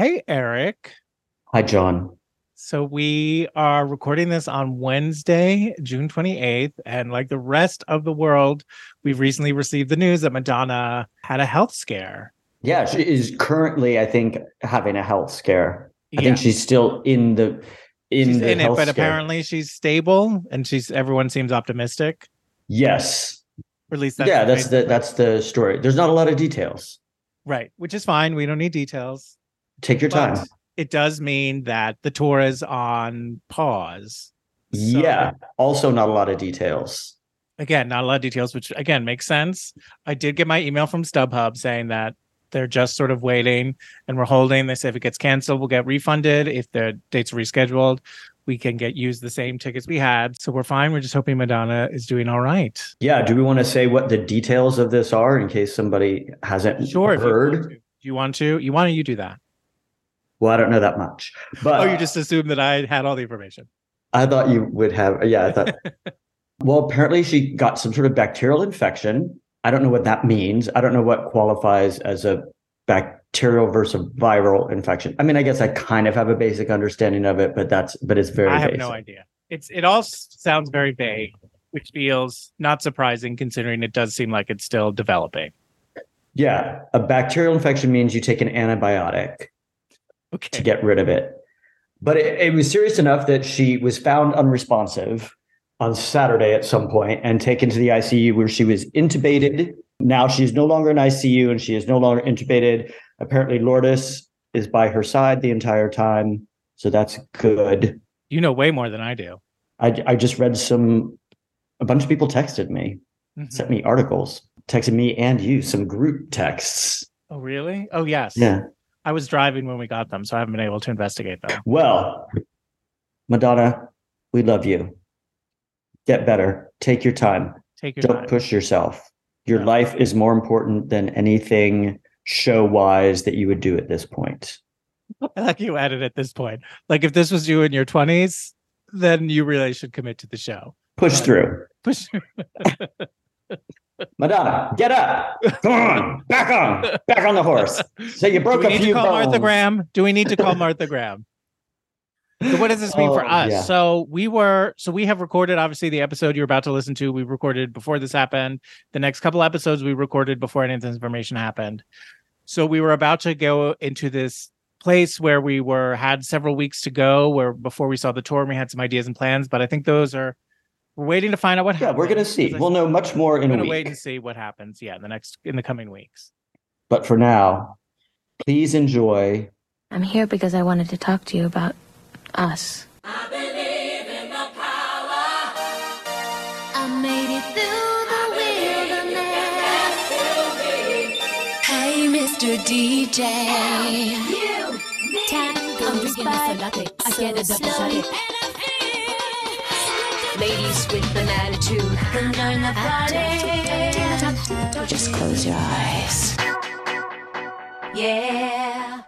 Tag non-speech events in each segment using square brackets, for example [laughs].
Hey, Eric. Hi, John. So we are recording this on Wednesday, June 28th. And like the rest of the world, we've recently received the news that Madonna had a health scare. Yeah, she is currently, I think, having a health scare. I Yeah. think she's still in the in she's the in it, but scare. apparently she's stable and she's everyone seems optimistic. yes, Or at least that's yeah, that's the that's the story. There's not a lot of details. right, which is fine. We don't need details. Take your time. It does mean that the tour is on pause. So- yeah. Also, not a lot of details. again, not a lot of details, which again makes sense. I did get my email from StubHub saying that they're just sort of waiting and we're holding. They say if it gets canceled, we'll get refunded. If the dates are rescheduled, we can get used the same tickets we had. So we're fine. We're just hoping Madonna is doing all right. Yeah. Do we want to say what the details of this are in case somebody hasn't Sure. Heard? Do you want to? You want to? You do that. Well, I don't know that much, but oh, you just assumed that I had all the information. I thought you would have. Uh, yeah, I thought. [laughs] well, apparently she got some sort of bacterial infection. I don't know what that means. I don't know what qualifies as a bacterial versus viral infection. I mean, I guess I kind of have a basic understanding of it, but that's but it's very. I have basic. no idea. It's it all sounds very vague, which feels not surprising considering it does seem like it's still developing. Yeah, a bacterial infection means you take an antibiotic to get rid of it. But it, it was serious enough that she was found unresponsive on Saturday at some point and taken to the ICU where she was intubated. Now she's no longer in ICU and she is no longer intubated. Apparently, Lourdes is by her side the entire time. So that's good. You know way more than I do. I, I just read some, a bunch of people texted me, Mhm. sent me articles, texted me and you some group texts. Oh, really? Oh, yes. Yeah. I was driving when we got them, so I haven't been able to investigate them. Well, Madonna, we love you. Get better. Take your time. Take your Don't time. push yourself. Your life is more important than anything show wise that you would do at this point. I [laughs] like you added at this point. Like if this was you in your twenties, then you really should commit to the show. Push through. Push. [laughs] Madonna, get up. Come on. Back on. Back on the horse. So you broke Do we a need few to call Martha. Graham? Do we need to call Martha Graham? So what does this mean for Oh, us? yeah. So we were so we have recorded obviously the episode you're about to listen to. We recorded before this happened. The next couple episodes we recorded before any of this information happened. So we were about to go into this place where we were had several weeks to go where before we saw the tour and we had some ideas and plans, but I think those are we're waiting to find out what Yeah, happens. we're going to see. We'll know much more in we're a gonna week. wait and see what happens. Yeah, in the next in the coming weeks. But for now, please enjoy. I'm here because I wanted to talk to you about us. I believe in the power. I made it through the wilderness. Hey, Mr. DJ. Time goes by so slowly. Ladies with an attitude can learn the party. Just close your eyes. Yeah.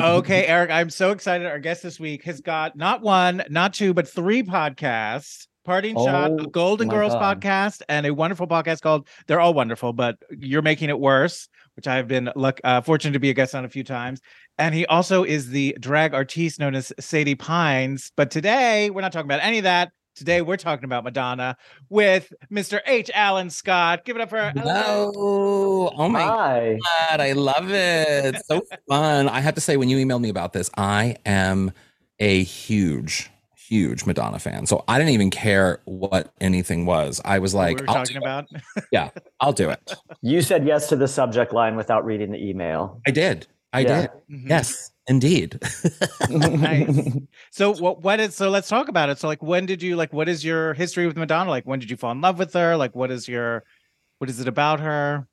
okay, Eric, I'm so excited. Our guest this week has got not one, not two, but three podcasts. Parting Shot, a Oh, Golden Girls God. podcast, and a wonderful podcast called They're All Wonderful, but You're Making It Worse, which I've been luck, uh, fortunate to be a guest on a few times. And he also is the drag artiste known as Sadie Pines. But today, we're not talking about any of that. Today, we're talking about Madonna with Mr. H. Alan Scott. Give it up for Hello. Oh oh my Hi. god, I love it. So [laughs] fun. I have to say, when you emailed me about this, I am a huge, huge Madonna fan. So I didn't even care what anything was. I was like, we were I'll talking do about. it. I'll do it. You said yes to the subject line without reading the email. I did. I Yeah. did. Mhm. Yes, indeed. [laughs] Nice. [laughs] So what what is so let's talk about it. So like when did you like what is your history with Madonna? Like when did you fall in love with her? Like what is your what is it about her?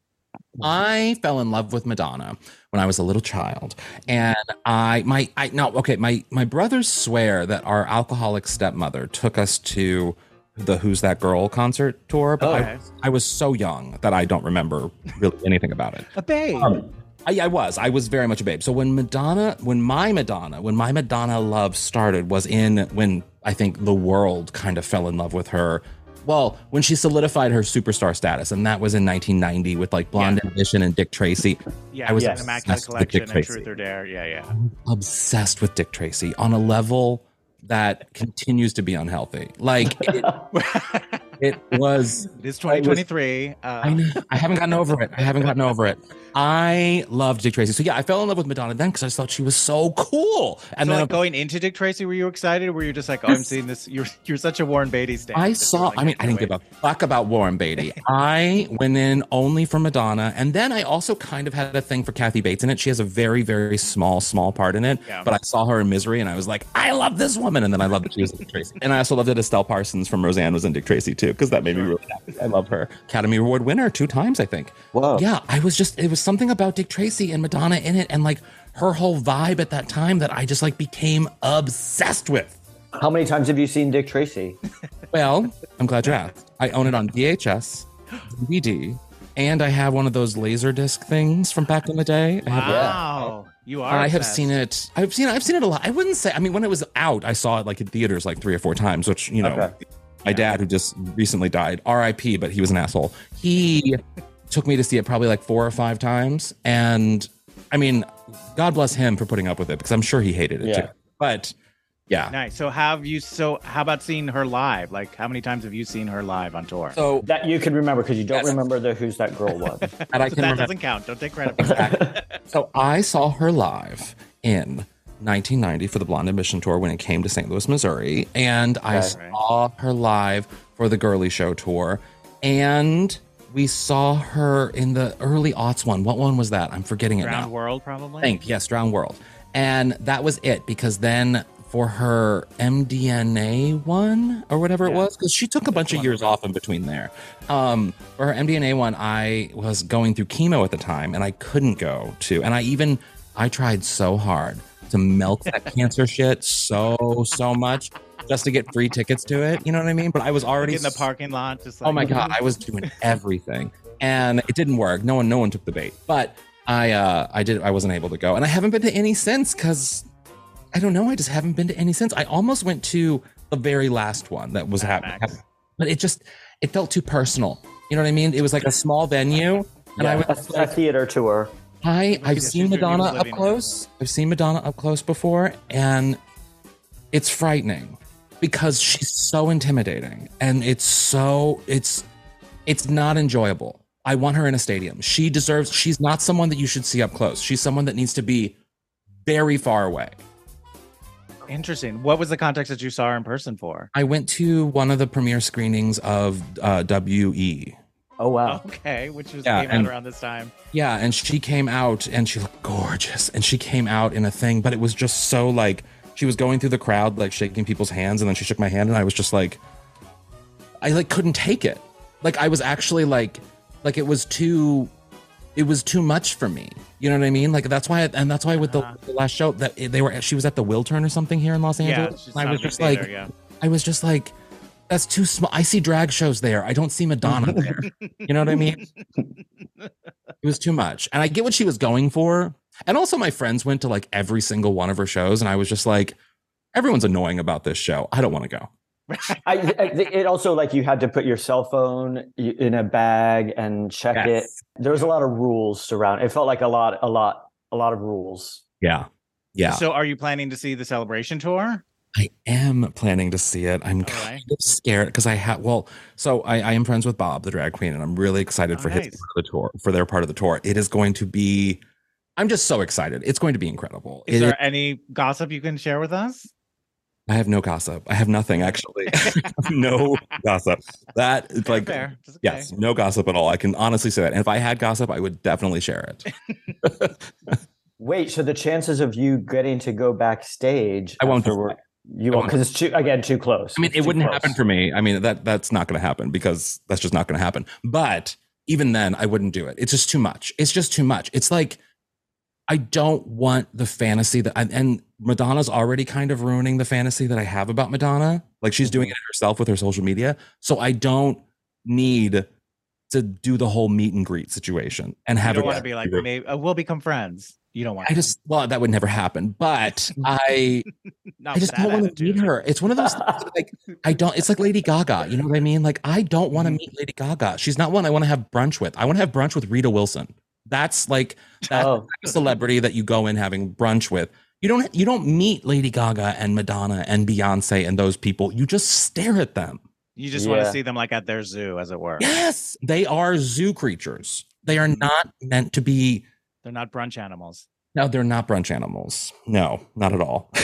I fell in love with Madonna when I was a little child, and I my I no okay my my brothers swear that our alcoholic stepmother took us to the Who's That Girl concert tour, but Okay. I, I was so young that I don't remember really anything about it. A babe. Um, I, I was. I was very much a babe. So when Madonna, when my Madonna, when my Madonna love started was in when I think the world kind of fell in love with her well, when she solidified her superstar status, and that was in 1990 with like Blonde Ambition and Dick Tracy. Yeah, I was Yes. Obsessed with Dick Collection and Tracy. Truth or Dare. Yeah, yeah. Obsessed with Dick Tracy on a level that continues to be unhealthy. Like it, [laughs] it was [laughs] it is 2023. I Uh, know. I haven't gotten over it. I haven't gotten over it. I loved Dick Tracy. So yeah, I fell in love with Madonna then because I thought she was so cool. And so then like going into Dick Tracy, were you excited? Or were you just like, oh, I'm seeing this? You're you're such a Warren Beatty stan. I saw. like, I mean, I didn't can't give a fuck about Warren Beatty. [laughs] I went in only for Madonna, and then I also kind of had a thing for Kathy Bates in it. She has a very, very small, small part in it. Yeah. But I saw her in Misery, and I was like, I love this woman. And then I loved that she was in Dick Tracy, and I also loved that Estelle Parsons from Roseanne was in Dick Tracy too, because that made me really happy. I love her. Academy Award winner two times, I think. Wow. Yeah, I was just. It was something about Dick Tracy and Madonna in it, and like her whole vibe at that time that I just like became obsessed with. How many times have you seen Dick Tracy? [laughs] Well, I'm glad you asked. I own it on VHS, DVD, and I have one of those laser disc things from back in the day. I have, Wow, you are. I have obsessed. seen it. I've seen. I've seen it a lot. I wouldn't say. I mean, when it was out, I saw it like in theaters like three or four times. Which you know, Okay. My dad who just recently died, R.I.P. But he was an asshole. He took me to see it probably like four or five times, and I mean, God bless him for putting up with it because I'm sure he hated it Yeah. too. But yeah, Nice. So have you? So how about seeing her live? Like, how many times have you seen her live on tour? so That you can remember because you don't Yes. remember the Who's That Girl was. [laughs] and I [laughs] that can remember. That doesn't count. Don't take credit for that. So I saw her live in 1990 for the Blonde Ambition tour when it came to St. Louis, Missouri, and I Okay. saw her live for the Girly Show tour, and we saw her in the early aughts one. What one was that? I'm forgetting it Round now. World, probably. Thank yes, Drowned World, and that was it because then. For her MDNA one or whatever it was, because she took a bunch of years off in between there. Um, for her MDNA one, I was going through chemo at the time, and I couldn't go to. And I even I tried so hard to milk that cancer shit so so much just to get free tickets to it. You know what I mean? But I was already in the parking lot, just like Oh my [laughs] god, I was doing everything, and it didn't work. No one, no one took the bait. But I, uh, I did. I wasn't able to go, and I haven't been to any since because I don't know. I just haven't been to any since. I almost went to the very last one that was Mad happening, Max. but it just it felt too personal. You know what I mean? It was like a small venue, and I Yeah, was a, a theater tour. I I've seen sister he was Madonna up close. I've seen Madonna up close before, and it's frightening because she's so intimidating, and it's so it's it's not enjoyable. I want her in a stadium. She deserves. She's not someone that you should see up close. She's someone that needs to be very far away. Interesting. What was the context that you saw her in person for? I went to one of the premiere screenings of uh, WE. Oh wow. [laughs] Okay, which was Yeah, came and- out around this time. Yeah, and she came out and she looked gorgeous. And she came out in a thing, but it was just so like she was going through the crowd, like shaking people's hands, and then she shook my hand, and I was just like, I like couldn't take it. Like I was actually like, like it was too, it was too much for me. You know what I mean? Like that's why, and that's why with the, Uh-huh. the last show that they were, she was at the Wiltern or something here in Los Angeles. it's just and I was a big just like, yeah. I was just like, that's too small. I see drag shows there. I don't see Madonna [laughs] there. You know what I mean? It was too much. And I get what she was going for. And also, my friends went to like every single one of her shows. And I was just like, everyone's annoying about this show. I don't want to go. [laughs] I, I, it also like you had to put your cell phone in a bag and check Yes. it. There was a lot of rules surround. It felt like a lot, a lot, a lot of rules. Yeah. Yeah. So, are you planning to see the celebration tour? I am planning to see it. I'm oh, All kind right. of scared because I have, well, so I, I am friends with Bob, the drag queen, and I'm really excited Oh, for his part of the tour, for their part of the tour. It is going to be, I'm just so excited. It's going to be incredible. Is It- there any gossip you can share with us? I have no gossip. I have nothing actually. [laughs] [laughs] no gossip. That is like Fair. Okay. yes, no gossip at all. I can honestly say that. And if I had gossip, I would definitely share it. [laughs] Wait, so the chances of you getting to go backstage? I won't do afterward- You I won't because it's too again too close. I mean, It's it wouldn't close. happen for me. I mean, that that's not going to happen because that's just not going to happen. But even then, I wouldn't do it. It's just too much. It's just too much. It's like I don't want the fantasy that and- and Madonna's already kind of ruining the fantasy that I have about Madonna. Like she's mm-hmm. doing it herself with her social media. So I don't need to do the whole meet and greet situation and have You don't want to be like, maybe uh, we'll become friends. You don't want. I just well, that would never happen. But I [laughs] I just don't want to meet her. It's one of those things that, like [laughs] I don't. It's like Lady Gaga. You know what I mean? Like I don't want to Mhm. meet Lady Gaga. She's not one I want to have brunch with. I want to have brunch with Rita Wilson. That's like that Oh, celebrity that you go in having brunch with. You don't. You don't meet Lady Gaga and Madonna and Beyonce and those people. You just stare at them. You just want to see them like at their zoo, as it were. Yes, they are zoo creatures. They are mm-hmm. not meant to be. They're not brunch animals. No, they're not brunch animals. No, not at all. [laughs]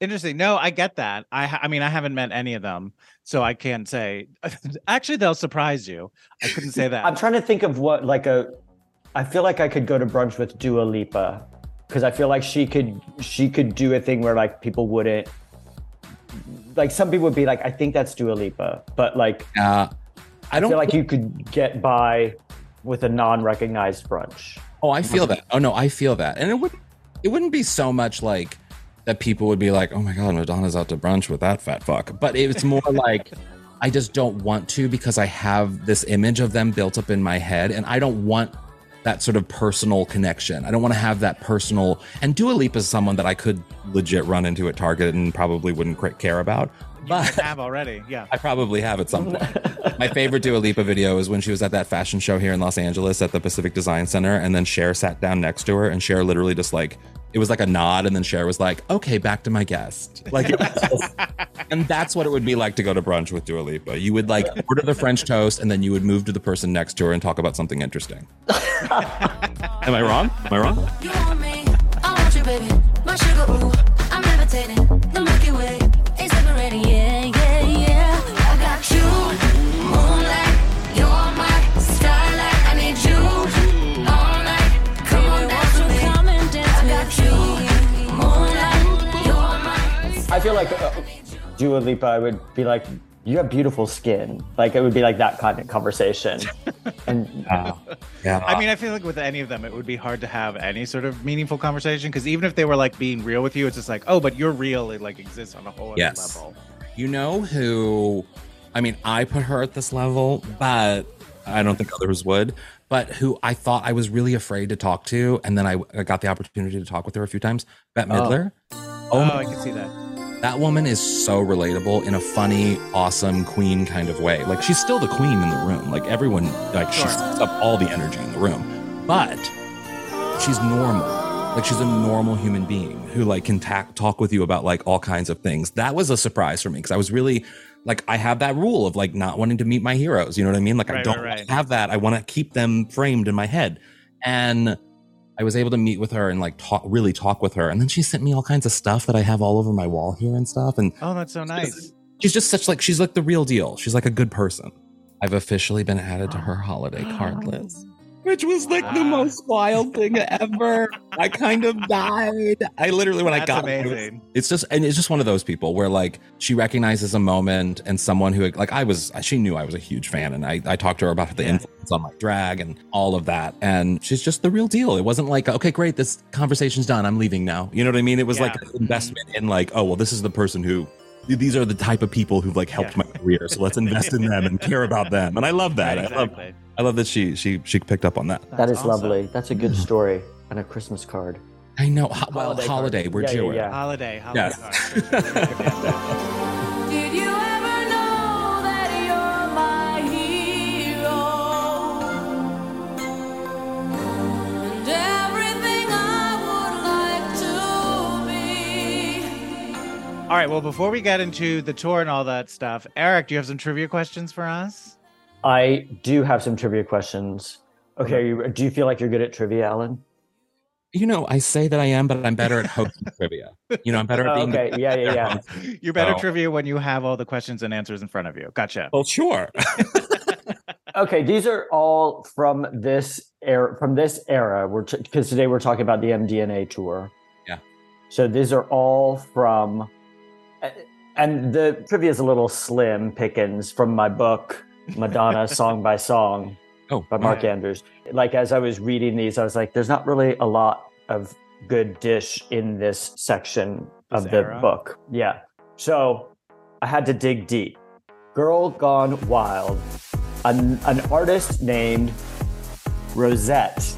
Interesting. No, I get that. I ha- I mean, I haven't met any of them, so I can't say. [laughs] Actually, they'll surprise you. I couldn't say that. I'm trying to think of what like a. I feel like I could go to brunch with Dua Lipa because I feel like she could she could do a thing where like people wouldn't. Like some people would be like, I think that's Dua Lipa, but like Uh, I I don't feel like you could get by with a non-recognized brunch. Oh, I feel that. Oh no, I feel that. And it wouldn't it wouldn't be so much like that people would be like, "Oh my god, Madonna's out to brunch with that fat fuck." But it's more [laughs] like I just don't want to because I have this image of them built up in my head and I don't want that sort of personal connection. I don't want to have that personal and Dua Lipa is someone that I could legit run into at Target and probably wouldn't care about. You But have already. Yeah. I probably have at some point. My favorite Dua Lipa video is when she was at that fashion show here in Los Angeles at the Pacific Design Center, and then Cher sat down next to her, and Cher literally just like it was like a nod, and then Cher was like, "Okay, back to my guest." Like, it was [laughs] and that's what it would be like to go to brunch with Dua Lipa. You would like order the French toast, and then you would move to the person next to her and talk about something interesting. Am I wrong? Am I wrong? I feel like uh, Dua Lipa, would be like, you have beautiful skin. Like it would be like that kind of conversation. [laughs] and Yeah. I mean, I feel like with any of them, it would be hard to have any sort of meaningful conversation because even if they were like being real with you, it's just like, oh, but you're real. It like exists on a whole other Yes. level. You know who? I mean, I put her at this level, but I don't think others would. But who I thought I was really afraid to talk to, and then I, I got the opportunity to talk with her a few times. Bette Midler. Oh, Oh, I can see that. That woman is so relatable in a funny, awesome queen kind of way. Like she's still the queen in the room. Like everyone, like she Sure. sucks up all the energy in the room, but she's normal. Like she's a normal human being who like can ta- talk with you about like all kinds of things. That was a surprise for me because I was really like I have that rule of like not wanting to meet my heroes. You know what I mean? Like I don't right, right. have that. I want to keep them framed in my head, and I was able to meet with her and like talk, really talk with her. And then she sent me all kinds of stuff that I have all over my wall here and stuff. And Oh, that's so nice. she's just such like she's like the real deal. She's like a good person. I've officially been added to her holiday card oh. list, which was like the most wild thing ever. I kind of died. I literally when I That's got it, it was- amazing. it's just and it's just one of those people where like she recognizes a moment and someone who like I was she knew I was a huge fan and I, I talked to her about the Yeah. influence on my drag and all of that and she's just the real deal. It wasn't like okay great this conversation's done I'm leaving now. You know what I mean? It was like an investment in like oh well this is the person who these are the type of people who've like helped Yeah. my career so let's invest in them and care about them and I love that. Right, I love. I love that she she she picked up on that. that That's awesome. lovely. That's a good mm-hmm. story and a Christmas card. I know ho- well Holiday holiday, card. we're Yeah, yeah, Jewish. yeah. Holiday, holiday. Yes. [laughs] All right. Well, before we get into the tour and all that stuff, Eric, do you have some trivia questions for us? I do have some trivia questions. Okay, you, do you feel like you're good at trivia, Alan? You know, I say that I am, but I'm better at hosting [laughs] trivia. You know, I'm better at Oh, being the okay, yeah, yeah, yeah. You're better Oh. trivia when you have all the questions and answers in front of you. Gotcha. Well, sure. [laughs] Okay, these are all from this era. From this era, we're because today we're talking about the MDNA tour. Yeah. So these are all from, and the trivia is a little slim pickings from my book, Madonna [laughs] Song by Song Oh, by Mark Okay. Andrews. Like as I was reading these, I was like, "There's not really a lot of good dish in this section of This the era? book." Yeah. So I had to dig deep. Girl Gone Wild, an, an artist named Rosette,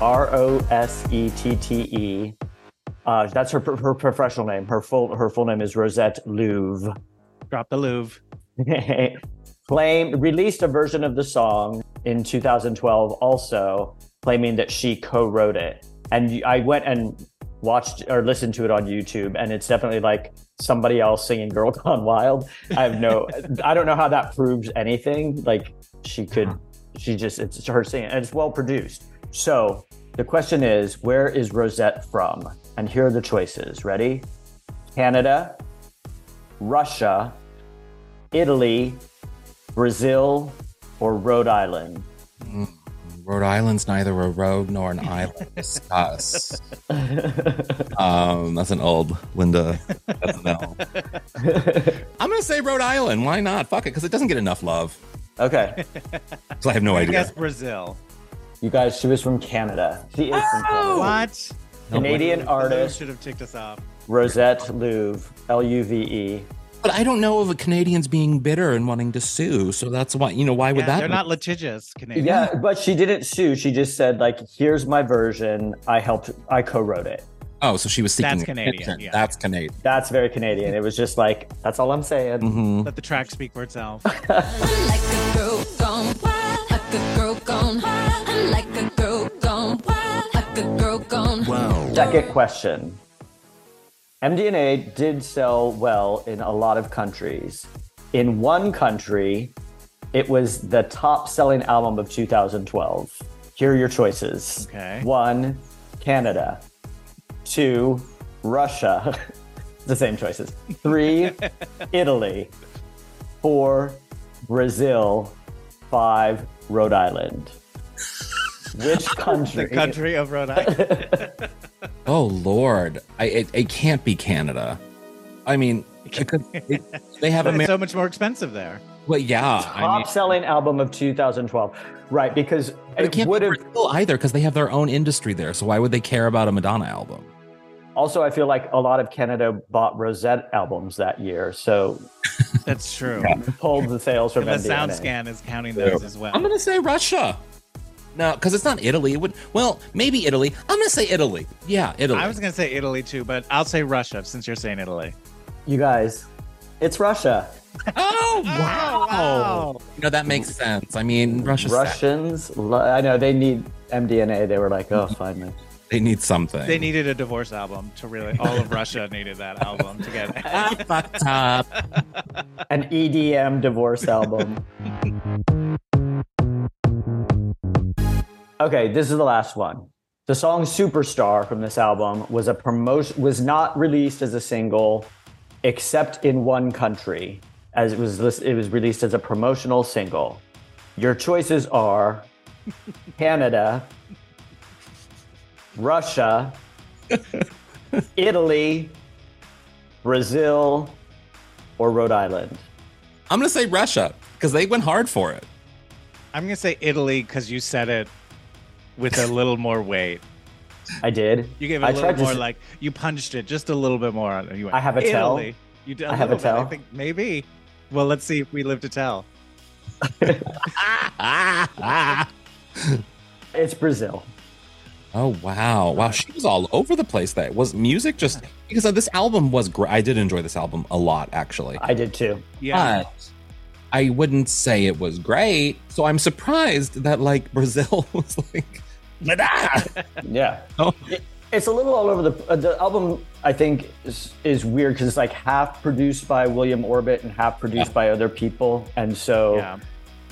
R O S E T T E, Uh, that's her her professional name. Her full her full name is Rosette Luve. Drop the Luve. [laughs] Claim released a version of the song in 2012, also claiming that she co-wrote it. And I went and watched or listened to it on YouTube, and it's definitely like somebody else singing "Girl [laughs] Gone Wild." I have no, [laughs] I don't know how that proves anything. Like she could, she just it's her singing, and it's well produced. So the question is, where is Rosette from? And here are the choices. Ready? Canada, Russia, Italy, Brazil, or Rhode Island? Rhode Island's neither a road nor an island. Discuss. [laughs] um, that's an old Linda. That's an L. I'm gonna say Rhode Island. Why not? Fuck it, because it doesn't get enough love. Okay. [laughs] So I have no I idea. guess Brazil. You guys, she was from Canada. She is from Canada. What? Canadian Those artist, should have ticked us off. Rosette Luve, L U V E. But I don't know of a Canadians being bitter and wanting to sue. So that's why you know why would Yeah, that? they're be? not litigious Canadian. Yeah, but she didn't sue. She just said, like, here's my version. I helped, I co wrote it. Oh, so she was seeking That's Canadian, yeah. That's Canadian. That's very Canadian. It was just like, that's all I'm saying. Mhm. Let the track speak for itself. [laughs] Second question. MDNA did sell well in a lot of countries. In one country, it was the top selling album of 2012. Here are your choices. Okay. One, Canada. Two, Russia. [laughs] the same choices. Three, [laughs] Italy. Four, Brazil. Five, Rhode Island. Which [laughs] country? the country of Rhode Island. Oh Lord, I it, it can't be Canada. I mean, it it, they have [laughs] But a it's so much more expensive there. well, yeah. I top mean, selling album of 2012 right because it it would have Brazil either because they have their own industry there. So why would they care about a Madonna album? also i feel like a lot of canada bought rosette albums that year so That's true. [laughs] pulled the sales from And the MDNA. SoundScan is counting those as well. I'm gonna say Russia. No, because it's not Italy. It would well, maybe Italy. I'm gonna say Italy. Yeah, Italy. I was gonna say Italy too, but I'll say Russia since you're saying Italy. you guys it's russia oh, [laughs] oh wow. wow. You know that makes sense. I mean, Russia's russians lo- i know they need mdna they were like oh fine man. They need something. They needed a divorce album to really. All of Russia [laughs] needed that album to get. I fucked up. an edm divorce album [laughs] okay this is the last one. The song superstar from this album was a promotion was not released as a single except in one country as it was lis- it was released as a promotional single. Your choices are [laughs] canada russia italy brazil or rhode island. I'm gonna say Russia because they went hard for it. I'm gonna say Italy because you said it with a little more weight. i did You gave it a I little tried to more like you punched it just a little bit more. on. You went, I have a tell? You did. I have a little bit. I tell? think maybe. Well, let's see if we live to tell. [laughs] it's brazil Oh wow, wow! She was all over the place. That was music, just because this album was great. I did enjoy this album a lot, actually. i did too Yeah. But I wouldn't say it was great. So I'm surprised that like Brazil [laughs] was like, Madonna. [laughs] Yeah. Oh. It- it's a little all over the uh, the album. I think is, is weird because it's like half produced by William Orbit and half produced by other people, and so yeah.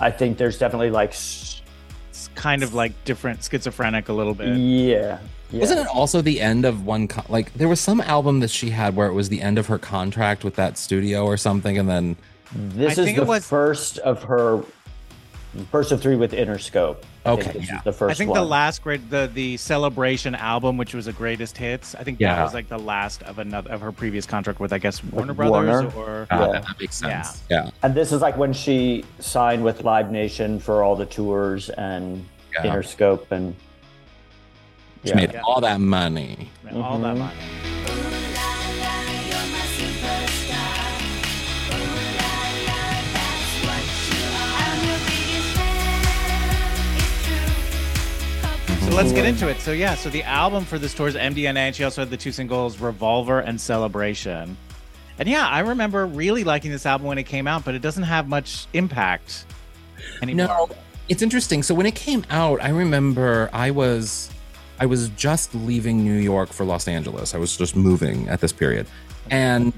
I think there's definitely like s- It's kind of like different, schizophrenic a little bit. yeah, yeah. Wasn't it also the end of one? Con- like there was some album that she had where it was the end of her contract with that studio or something, and then This I is think the it was- first of her first of three with Interscope. I Okay, yeah. the first I think one. the last great the the celebration album, which was a greatest hits. I think yeah. that was like the last of another of her previous contract with I guess Warner Warner? Brothers or uh, Yeah. that makes Yeah. sense. Yeah. and this is like when she signed with Live Nation for all the tours and Yeah. Interscope and She yeah. made Yeah. all that money. all that money. So let's get into it. So yeah, so the album for this tour is MDNA, and she also had the two singles Revolver and Celebration. And yeah, I remember really liking this album when it came out, but it doesn't have much impact anymore. No, it's interesting. So when it came out, I remember I was I was just leaving New York for Los Angeles. I was just moving at this period. And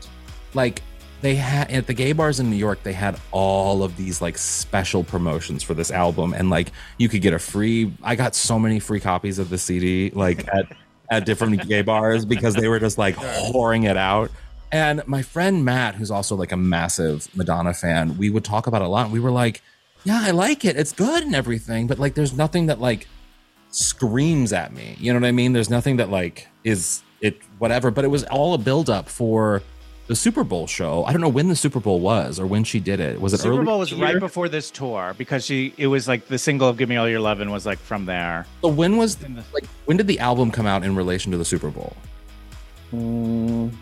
like they had at the gay bars in New York, they had all of these like special promotions for this album and like you could get a free I got so many free copies of the CD like at at different gay bars because they were just like whoring it out. And my friend Matt, who's also like a massive Madonna fan, we would talk about it a lot. We were like, yeah, I like it. It's good and everything, but like there's nothing that like screams at me. You know what I mean? There's nothing that like is it whatever, but it was all a build up for the Super Bowl show. I don't know when the Super Bowl was or when she did it. Was it Super early Bowl was year? right before this tour because she it was like the single of Give Me All Your Lovin' was like from there. So when was the- like when did the album come out in relation to the Super Bowl? Mm,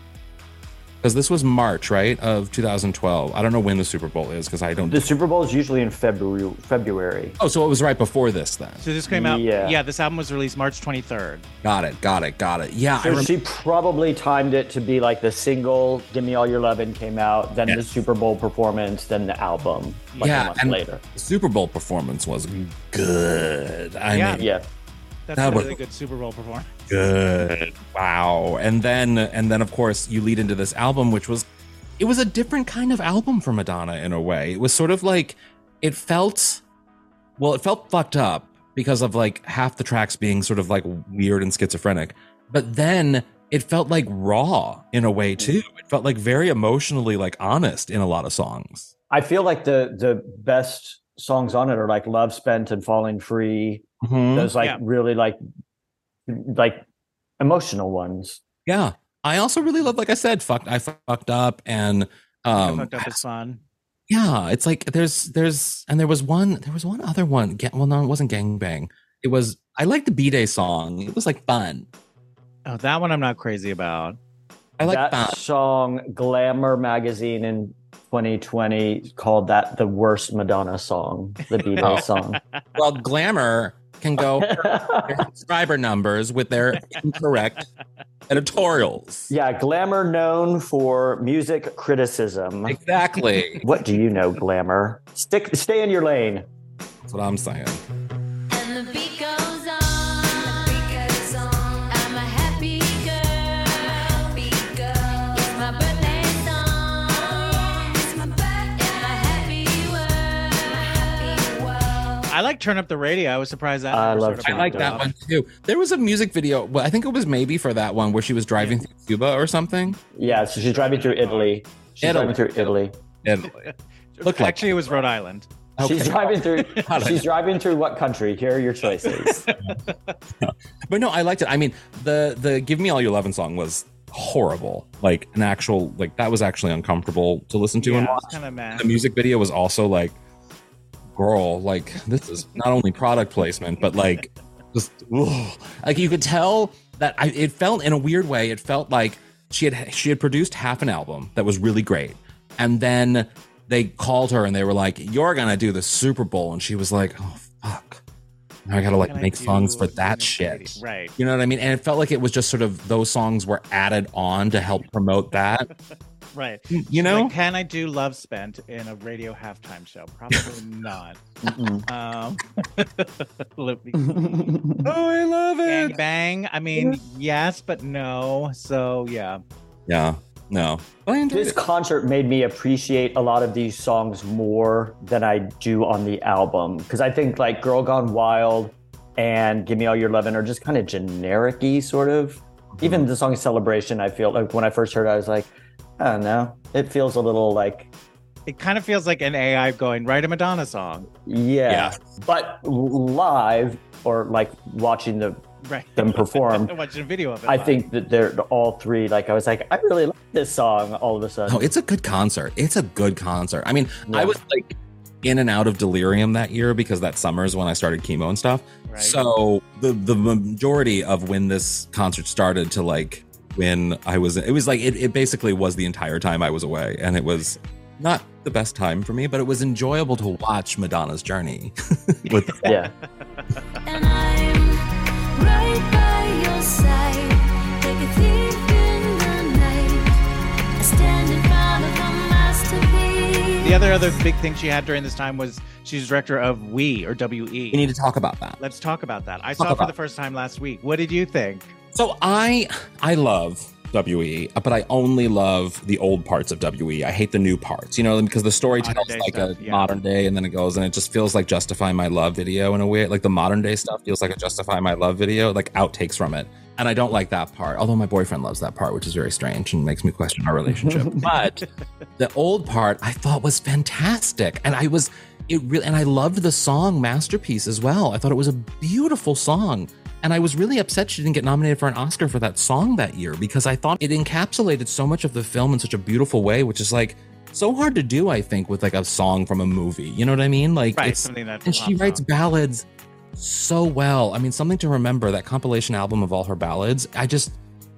Because this was March, right, of 2012. I don't know when the Super Bowl is because I don't. the Super Bowl is usually in February. February. Oh, so it was right before this then. So this came out Yeah. yeah, this album was released March 23rd. Got it. Got it. Got it. Yeah, So remember. she probably timed it to be like the single "Give Me All Your Lovin'" came out, then the Super Bowl performance, then the album, like a yeah, month and later. the Super Bowl performance was good. I Yeah. mean, Yeah, That's That a was- really good Super Bowl performance. good. Wow. And then and then of course you lead into this album which was it was a different kind of album for Madonna in a way. It was sort of like it felt well, it felt fucked up because of like half the tracks being sort of like weird and schizophrenic. But then it felt like raw in a way too. It felt like very emotionally like honest in a lot of songs. I feel like the the best songs on it are like "Love Spent" and "Falling Free." Mhm. Those like Yeah. really like like emotional ones. Yeah. I also really love, like I said, fucked I fucked up and I um fucked up is fun. yeah, it's like there's there's and there was one there was one other one. Ga- Well, no, it wasn't gangbang. It was I like the B Day song. It was like fun. Oh, that one I'm not crazy about. I like that fun. song. Glamour magazine in 2020 called that the worst Madonna song, the Oh. B-Day [laughs] song. Well, Glamour can go [laughs] their subscriber numbers with their incorrect editorials. yeah, Glamour known for music criticism. Exactly. What do you know, Glamour? Stick, stay in your lane. That's what I'm saying. I like Turn Up the Radio. I was surprised that. I never love sort of I like that up. one too. There was a music video. Well, I think it was maybe for that one where she was driving through Cuba or something. Yeah, so she's driving through Italy. She's Italy. driving through Italy. And [laughs] Looked like- Actually, it was Rhode Island. She's driving through. [laughs] She's driving through what country? Here are your choices. [laughs] But no, I liked it. I mean, the the "Give Me All Your Lovin' song was horrible. Like an actual, like that was actually uncomfortable to listen to and watch. kind of. The music video was also like, girl, like this is not only product placement, but like just ugh. like you could tell that I, it felt in a weird way. It felt like she had she had produced half an album that was really great, and then they called her and they were like, "You're gonna do the Super Bowl," and she was like, "Oh fuck." Now I gotta like make songs for that shit. Right. You know what I mean? And it felt like it was just sort of those songs were added on to help promote that. [laughs] Right. You know? Like, can I do Love Spent in a radio halftime show? Probably [laughs] not. Um, [laughs] let me- [laughs] oh, I love bang bang. I mean, yes, but no. So yeah. Yeah. No. I this it. concert made me appreciate a lot of these songs more than I do on the album because I think like "Girl Gone Wild" and "Give Me All Your Lovin'" are just kind of generic-y, sort of. Mm-hmm. Even the song "Celebration," I feel like when I first heard, it, I was like, I don't know. It feels a little like It kind of feels like an AI going write a Madonna song. yeah, Yeah. but live or like watching the Right. them perform. [laughs] Watching a video of it. I live. think that they're all three. Like I was like, I really like this song. All of a sudden, No, it's a good concert. It's a good concert. I mean, I was like in and out of delirium that year because that summer is when I started chemo and stuff. Right. So the the majority of when this concert started to like when I was, it was like, it, it basically was the entire time I was away. And it was not the best time for me, but it was enjoyable to watch Madonna's journey. [laughs] with [laughs] yeah. The other other big thing she had during this time was she's director of We or WE. We need to talk about that. Let's talk about that. I saw it for the first time last week. What did you think? So I I love WE, but I only love the old parts of WE. I hate the new parts, you know, because the story Modern tells like stuff, a yeah. modern day and then it goes and it just feels like Justify My Love video in a way. Like the modern day stuff feels like a Justify My Love video, like outtakes from it. And I don't like that part, although my boyfriend loves that part, which is very strange and makes me question our relationship. [laughs] but the old part I thought was fantastic. And I was, it really, and I loved the song Masterpiece as well. I thought it was a beautiful song. And I was really upset she didn't get nominated for an Oscar for that song that year because I thought it encapsulated so much of the film in such a beautiful way, which is like so hard to do, I think, with like a song from a movie. You know what I mean? Like, Right, it's, and she writes ballads so well. I mean, something to remember that compilation album of all her ballads. I just,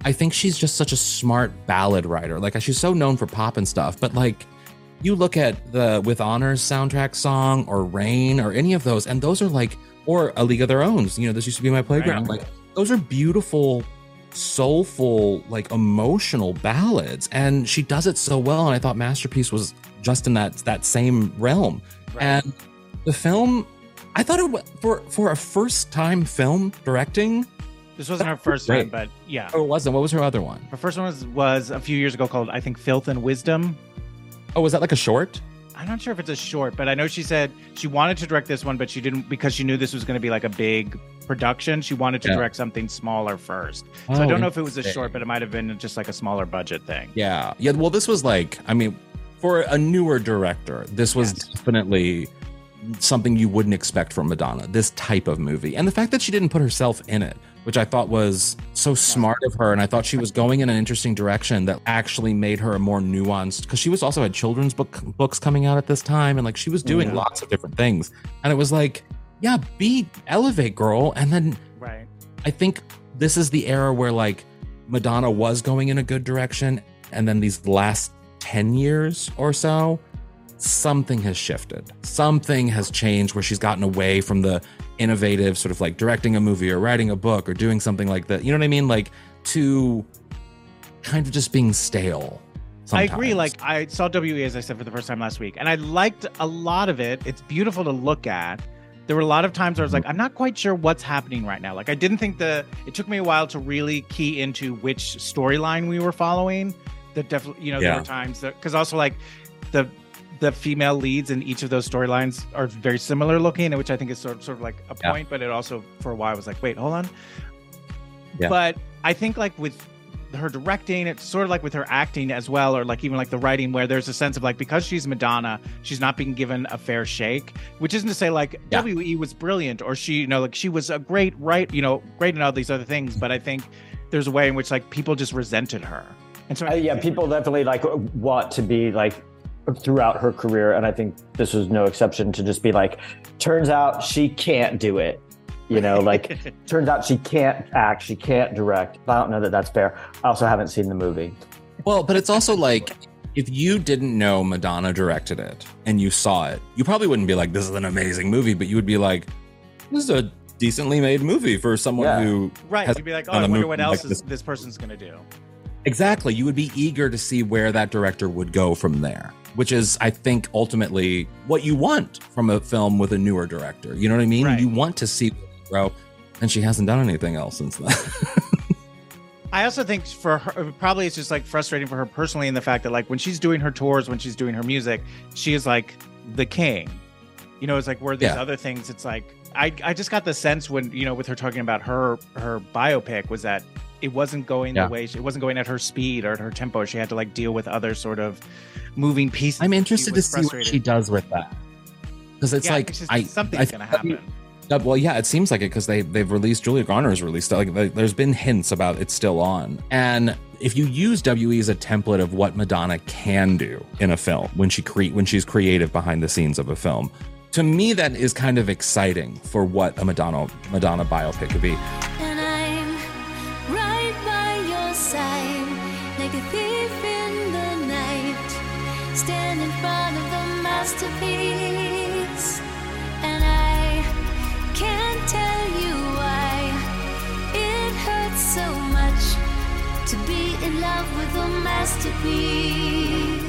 I think she's just such a smart ballad writer. Like, she's so known for pop and stuff, but like, you look at the With Honors soundtrack song or Rain or any of those, and those are like, or A League of Their Own. You know, this used to be my playground. Like, those are beautiful, soulful, like emotional ballads, and she does it so well. And I thought Masterpiece was just in that that same realm. Right. And the film, I thought it was for for a first time film directing. This wasn't her first Great. time, but yeah. Oh, it wasn't. What was her other one? Her first one was, was a few years ago called, I think, Filth and Wisdom. Oh, was that like a short? I'm not sure if it's a short, but I know she said she wanted to direct this one, but she didn't because she knew this was going to be like a big production. She wanted to Yeah. direct something smaller first. So I Oh, don't know if it was a short, but it might have been just like a smaller budget thing. Yeah, yeah. Well, this was like, I mean, for a newer director, this was Yes. definitely something you wouldn't expect from Madonna. This type of movie, and the fact that she didn't put herself in it, which I thought was so smart of her, and I thought she was going in an interesting direction that actually made her a more nuanced. Because she was also had children's book books coming out at this time, and like she was doing Yeah. lots of different things, and it was like, yeah, be elevate, girl, and then Right. I think this is the era where like Madonna was going in a good direction, and then these last 10 years or so, something has shifted. Something has changed where she's gotten away from the innovative sort of like directing a movie or writing a book or doing something like that. You know what I mean? Like to kind of just being stale. I agree. Like I saw WE as I said for the first time last week, and I liked a lot of it. It's beautiful to look at. There were a lot of times where I was like, mm-hmm. I'm not quite sure what's happening right now. Like I didn't think the. It took me a while to really key into which storyline we were following. That definitely, you know, there were times that because also like the the female leads in each of those storylines are very similar looking, which I think is sort of, sort of like a Yeah. point. But it also for a while was like, wait, hold on. Yeah. But I think like with her directing, it's sort of like with her acting as well, or like even like the writing, where there's a sense of like because she's Madonna, she's not being given a fair shake. Which isn't to say like Yeah. WE was brilliant or she, you know, like she was a great right, you know, great in all these other things. But I think there's a way in which like people just resented her, and so Uh, yeah, people definitely like want to be like throughout her career, and I think this was no exception to just be like, turns out she can't do it. You know, like [laughs] turns out she can't act, she can't direct. I don't know that that's fair. I also haven't seen the movie. Well, but it's also like if you didn't know Madonna directed it and you saw it, you probably wouldn't be like, "This is an amazing movie," but you would be like, "This is a decently made movie for someone Yeah. who right, has you'd be like, oh, done I a wonder movie what like else this." this person's gonna do. Exactly. You would be eager to see where that director would go from there, which is, I think, ultimately what you want from a film with a newer director. You know what I mean? Right. You want to see grow, and she hasn't done anything else since then. [laughs] I also think for her, probably it's just like frustrating for her personally in the fact that like when she's doing her tours, when she's doing her music, she is like the king. You know, it's like where these Yeah. other things, it's like I I just got the sense when you know with her talking about her her biopic was that it wasn't going Yeah. the way she, it wasn't going at her speed or at her tempo. She had to like deal with other sort of moving pieces. I'm interested to see what she does with that. Because it's Yeah, like it's I something's I- gonna happen. Well, yeah, it seems like it because they they've released Julia Garner's released like like, there's been hints about it's still on, and if you use WE as a template of what Madonna can do in a film when she create when she's creative behind the scenes of a film, to me that is kind of exciting for what a Madonna Madonna biopic could be.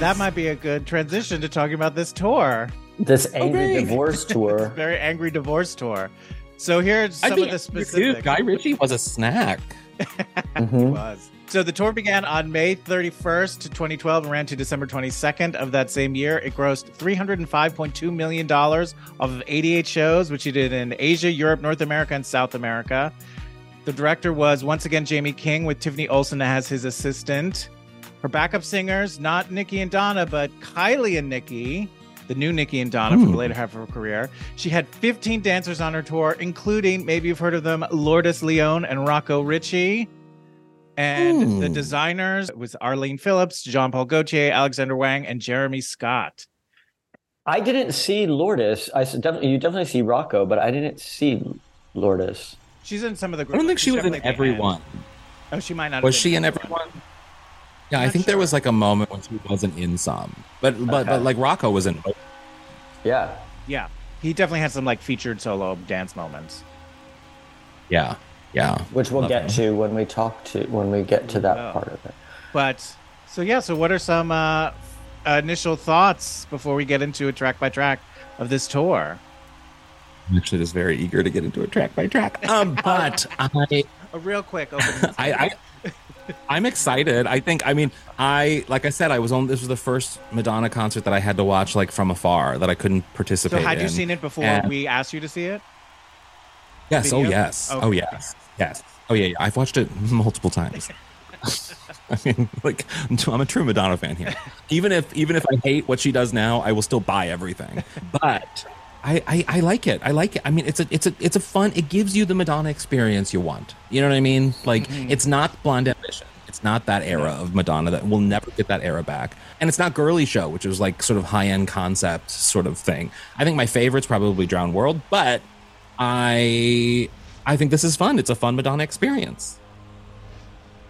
That might be a good transition to talking about this tour. This angry Okay. divorce [laughs] tour. Very angry divorce tour. So here's some I mean, of the specifics. dude, Guy Ritchie was a snack. [laughs] Mhm. was. So the tour began on May 31st, 2012, and ran to December 22nd of that same year. It grossed $305.2 million off of 88 shows, which he did in Asia, Europe, North America, and South America. The director was once again Jamie King with Tiffany Olsen as his assistant. Her backup singers, not Nikki and Donna, but Kylie and Nikki, the new Nikki and Donna from the Hmm. later half of her career. She had 15 dancers on her tour, including, maybe you've heard of them, Lourdes Leon and Rocco Ritchie. And Hmm. the designers was Arianne Phillips, Jean Paul Gaultier, Alexander Wang, and Jeremy Scott. I didn't see Lourdes. I definitely you definitely see Rocco, but I didn't see Lourdes. She's in some of the Group. I don't think she she's was in everyone. end. Oh, she might not. Was have she been in everyone? Yeah, I Not think there was like a moment when she wasn't in some, but but Okay. but like Rocco was in. Yeah. Yeah, he definitely had some like featured solo dance moments. Yeah, yeah. Which we'll Love get him. to when we talk to when we get to that will. part of it. But so yeah, so what are some uh, initial thoughts before we get into a track by track of this tour? I'm actually just very eager to get into a track by track. [laughs] Um, but I, A real quick opening. [laughs] I, I, I'm excited. I think. I mean, I like I said, I was on. This was the first Madonna concert that I had to watch like from afar that I couldn't participate. so had you seen it before And- we asked you to see it? Yes. Oh yes. Oh, okay. Oh yes. Yes. Oh yeah, yeah. I've watched it [laughs] multiple times. [laughs] I mean, like I'm a true Madonna fan here. Even if even if I hate what she does now, I will still buy everything. But I, I, I like it. I like it. I mean, it's a it's a it's a fun. It gives you the Madonna experience you want. You know what I mean? Like mm-hmm. it's not Blonde Ambition. It's not that era of Madonna that we'll never get that era back. And it's not Girly Show, which was like sort of high end concept sort of thing. I think my favorite's probably Drowned World, but I I think this is fun. It's a fun Madonna experience.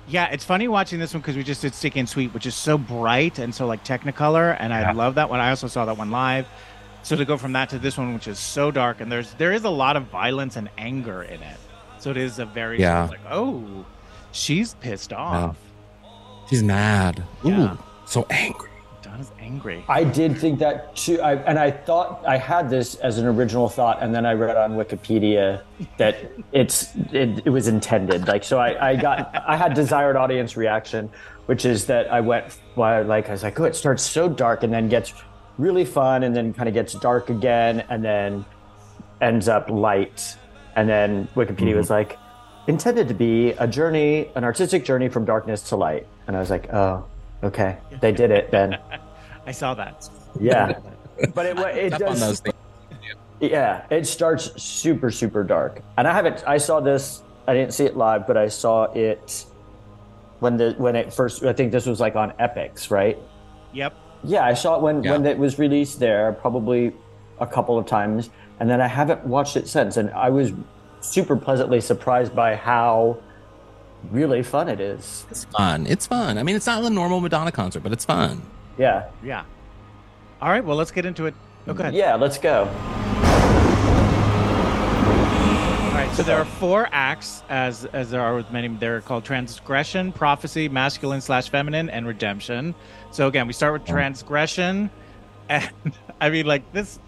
Yeah, it's funny watching this one because we just did Sticky and Sweet, which is so bright and so like Technicolor, and I Yeah. love that one. I also saw that one live. So to go from that to this one, which is so dark, and there's there is a lot of violence and anger in it. So it is a very sort of Yeah. like, oh, she's pissed off. She's mad. Ooh, Yeah. so angry. Donna's angry. I did think that too. I, and I thought I had this as an original thought, and then I read on Wikipedia that it's it, it was intended. Like, so I, I got I had desired audience reaction, which is that I went well, like I was like, oh, it starts so dark and then gets really fun, and then kind of gets dark again, and then ends up light, and then Wikipedia mm-hmm. was like intended to be a journey, an artistic journey from darkness to light, and I was like, oh, okay, they did it then. [laughs] I saw that. Yeah, [laughs] but it it does. those. Yeah, it starts super super dark, and I haven't. I saw this. I didn't see it live, but I saw it when the when it first. I think this was like on Epix, right? Yep. Yeah, I saw it when Yeah. when it was released there, probably a couple of times, and then I haven't watched it since. And I was super pleasantly surprised by how really fun it is. It's fun. It's fun. I mean, it's not a normal Madonna concert, but it's fun. Yeah, Yeah. All right. Well, let's get into it. Oh, go ahead. yeah. Let's go. All right, so there are [laughs] four acts, as as there are with many. They're called transgression, prophecy, masculine slash feminine, and redemption. So again, we start with transgression, [laughs] and I mean, like this,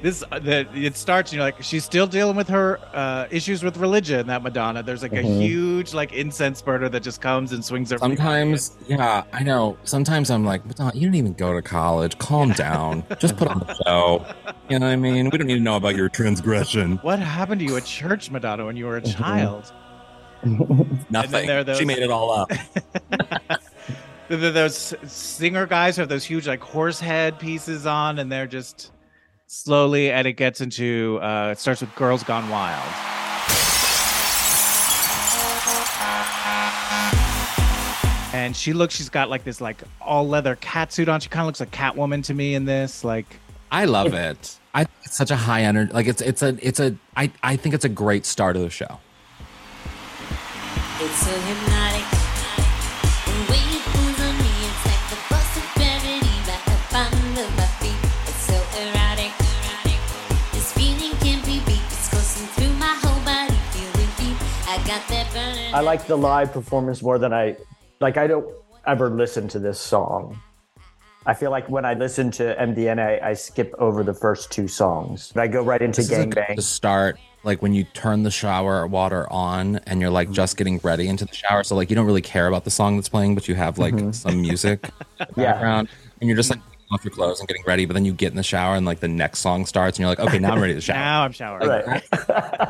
this uh, the it starts. You know, like she's still dealing with her uh, issues with religion. That Madonna, there's like a Mhm. huge like incense burner that just comes and swings her. Sometimes, yeah, I know. Sometimes I'm like, Madonna, you didn't even go to college. Calm down. Just put on the show. You know what I mean? We don't need to know about your transgression. What happened to you at church, Madonna, when you were a Mhm. child? [laughs] Nothing. those- She made it all up. [laughs] There- there- Those singer guys have those huge like horse head pieces on, and they're just slowly, and it gets into. Uh, it starts with "Girls Gone Wild." And she looks. She's got like this like all leather cat suit on. She kind of looks like Catwoman to me in this. Like, I love it. I it's such a high energy. Like it's it's a it's a. I I think it's a great start of the show. It's so hypnotic. I got that burning. I like the live performance more than I like I don't ever listen to this song. I feel like when I listen to MDNA, I skip over the first two songs. I go right into a good to start like when you turn the shower water on and you're like just getting ready into the shower. So like you don't really care about the song that's playing, but you have like mm-hmm. some music the [laughs] Yeah. background, and you're just like off your clothes and getting ready. But then you get in the shower and like the next song starts, and you're like, okay, now I'm ready to [laughs] shower. Now I'm showering. Right. [laughs]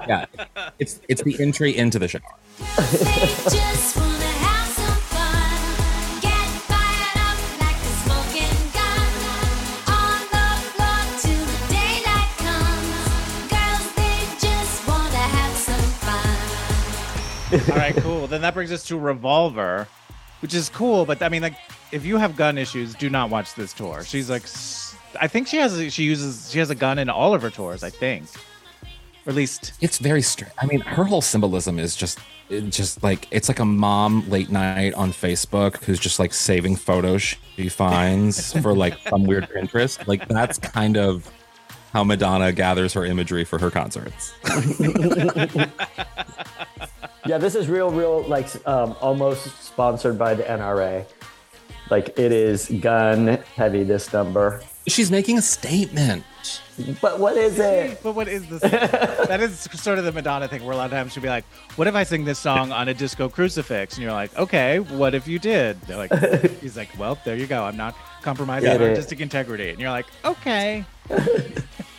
yeah, it's it's the entry into the shower. They just wanna have some fun, get fired up like a smoking gun. On the floor till the daylight comes. Girls, they just wanna have some fun. All right, cool. Then that brings us to Revolver, which is cool. But I mean, like, if you have gun issues, do not watch this tour. She's like, I think she has, a, she uses, she has a gun in all of her tours. I think, or at least, It's very strange. I mean, her whole symbolism is just, just like it's like a mom late night on Facebook who's just like saving photos she finds [laughs] for like some weird Pinterest. Like that's kind of how Madonna gathers her imagery for her concerts. [laughs] Yeah, this is real, real, like um, almost sponsored by the NRA. Like it is gun heavy, this number. She's making a statement. But what is [laughs] it? but what is this? that is sort of the Madonna thing. Where a lot of times she'll be like, "What if I sing this song on a disco crucifix?" And you're like, "Okay, what if you did?" They're like, [laughs] "He's like, well, there you go. I'm not compromising Get artistic integrity." And you're like, "Okay."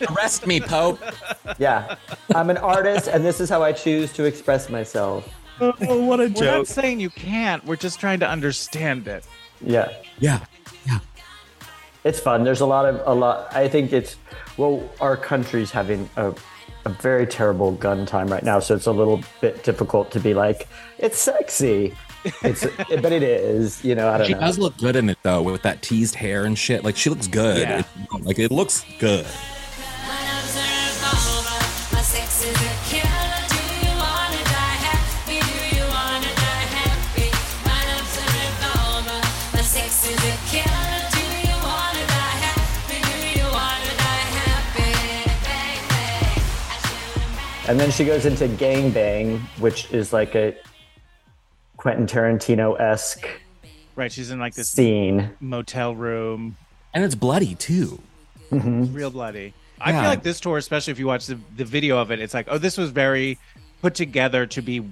Arrest me, Pope. Yeah, I'm an artist, and this is how I choose to express myself. Oh, oh what a joke. We're not saying you can't. We're just trying to understand it. Yeah, Yeah. Yeah. it's fun. There's a lot of a lot. I think it's well, our country's having a a very terrible gun time right now, so it's a little bit difficult to be like it's sexy. It's [laughs] but it is. You know, I don't She know. does look good in it though, with that teased hair and shit. Like she looks good. Yeah. It- like it looks good. And then she goes into Gang Bang, which is like a Quentin Tarantino esque Right? She's in like this scene. motel room, And it's bloody too. Mm-hmm. real bloody. I feel like this tour, especially if you watch the, the video of it, it's like, oh, this was very put together to be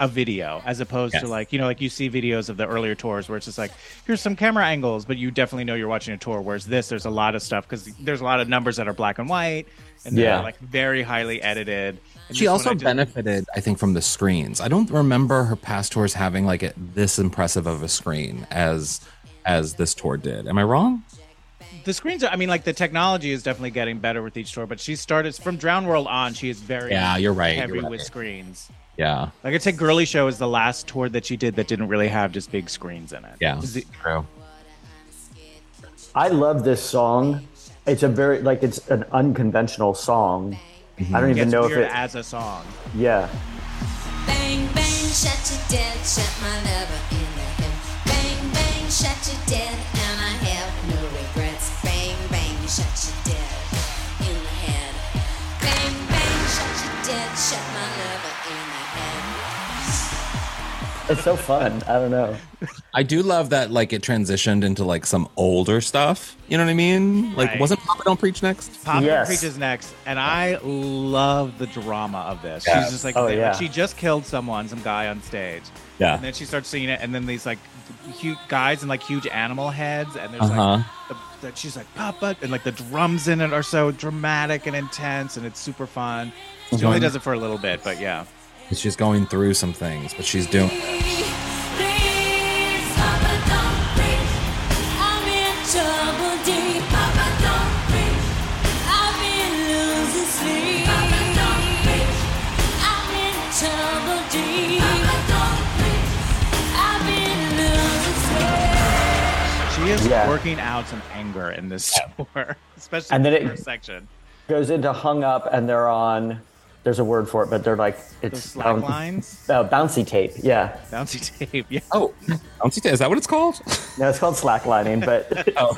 a video, as opposed to like, you know, like you see videos of the earlier tours where it's just like, here's some camera angles, but you definitely know you're watching a tour. Whereas this, there's a lot of stuff because there's a lot of numbers that are black and white, and they're Yeah. like very highly edited. And She also I benefited, I think, from the screens. I don't remember her past tours having like a, this impressive of a screen as as this tour did. Am I wrong? the screens are i mean like the technology is definitely getting better with each tour but she started from Drowned World on she is very Yeah, you're right, heavy you're with screens Yeah, like i'd say girly show is the last tour that she did that didn't really have just big screens in it yeah, it- true. I love this song. It's a very like it's an unconventional song. I don't even gets know if it. as a song Yeah, Bang, bang, shut you dead, shut my lover in the head. Bang, bang, shut you dead, and I have no regrets. Bang, bang, shut you dead in the head. Bang, bang, shut you dead, shut my lover in the head. It's so fun. I don't know. I do love that like it transitioned into like some older stuff. You know what I mean? Like Right. wasn't Papa Don't Preach next? Papa Yes. preaches next and i love the drama of this Yeah. she's just like, Oh, like, yeah. she just killed someone some guy on stage Yeah. and then she starts seeing it and then these like huge guys in like huge animal heads and there's Uh-huh. like the, the, she's like papa and like the drums in it are so dramatic and intense and it's super fun she only Mhm. does it for a little bit but yeah She's going through some things, but she's doing. Please, Papa, don't preach. I'm in trouble deep. Papa, don't preach. I've been losing sleep. Papa, don't preach. I'm in trouble deep. Papa, don't preach. I've been losing sleep. she is Yeah. working out some anger in this [laughs] tour especially And in then the it- first section Goes into hung up, and they're on. There's a word for it, but they're like the it's slack boun- lines uh, bouncy tape. Yeah, bouncy tape yeah Oh, Bouncy tape. is that what it's called? [laughs] no, it's called slacklining, but [laughs] oh,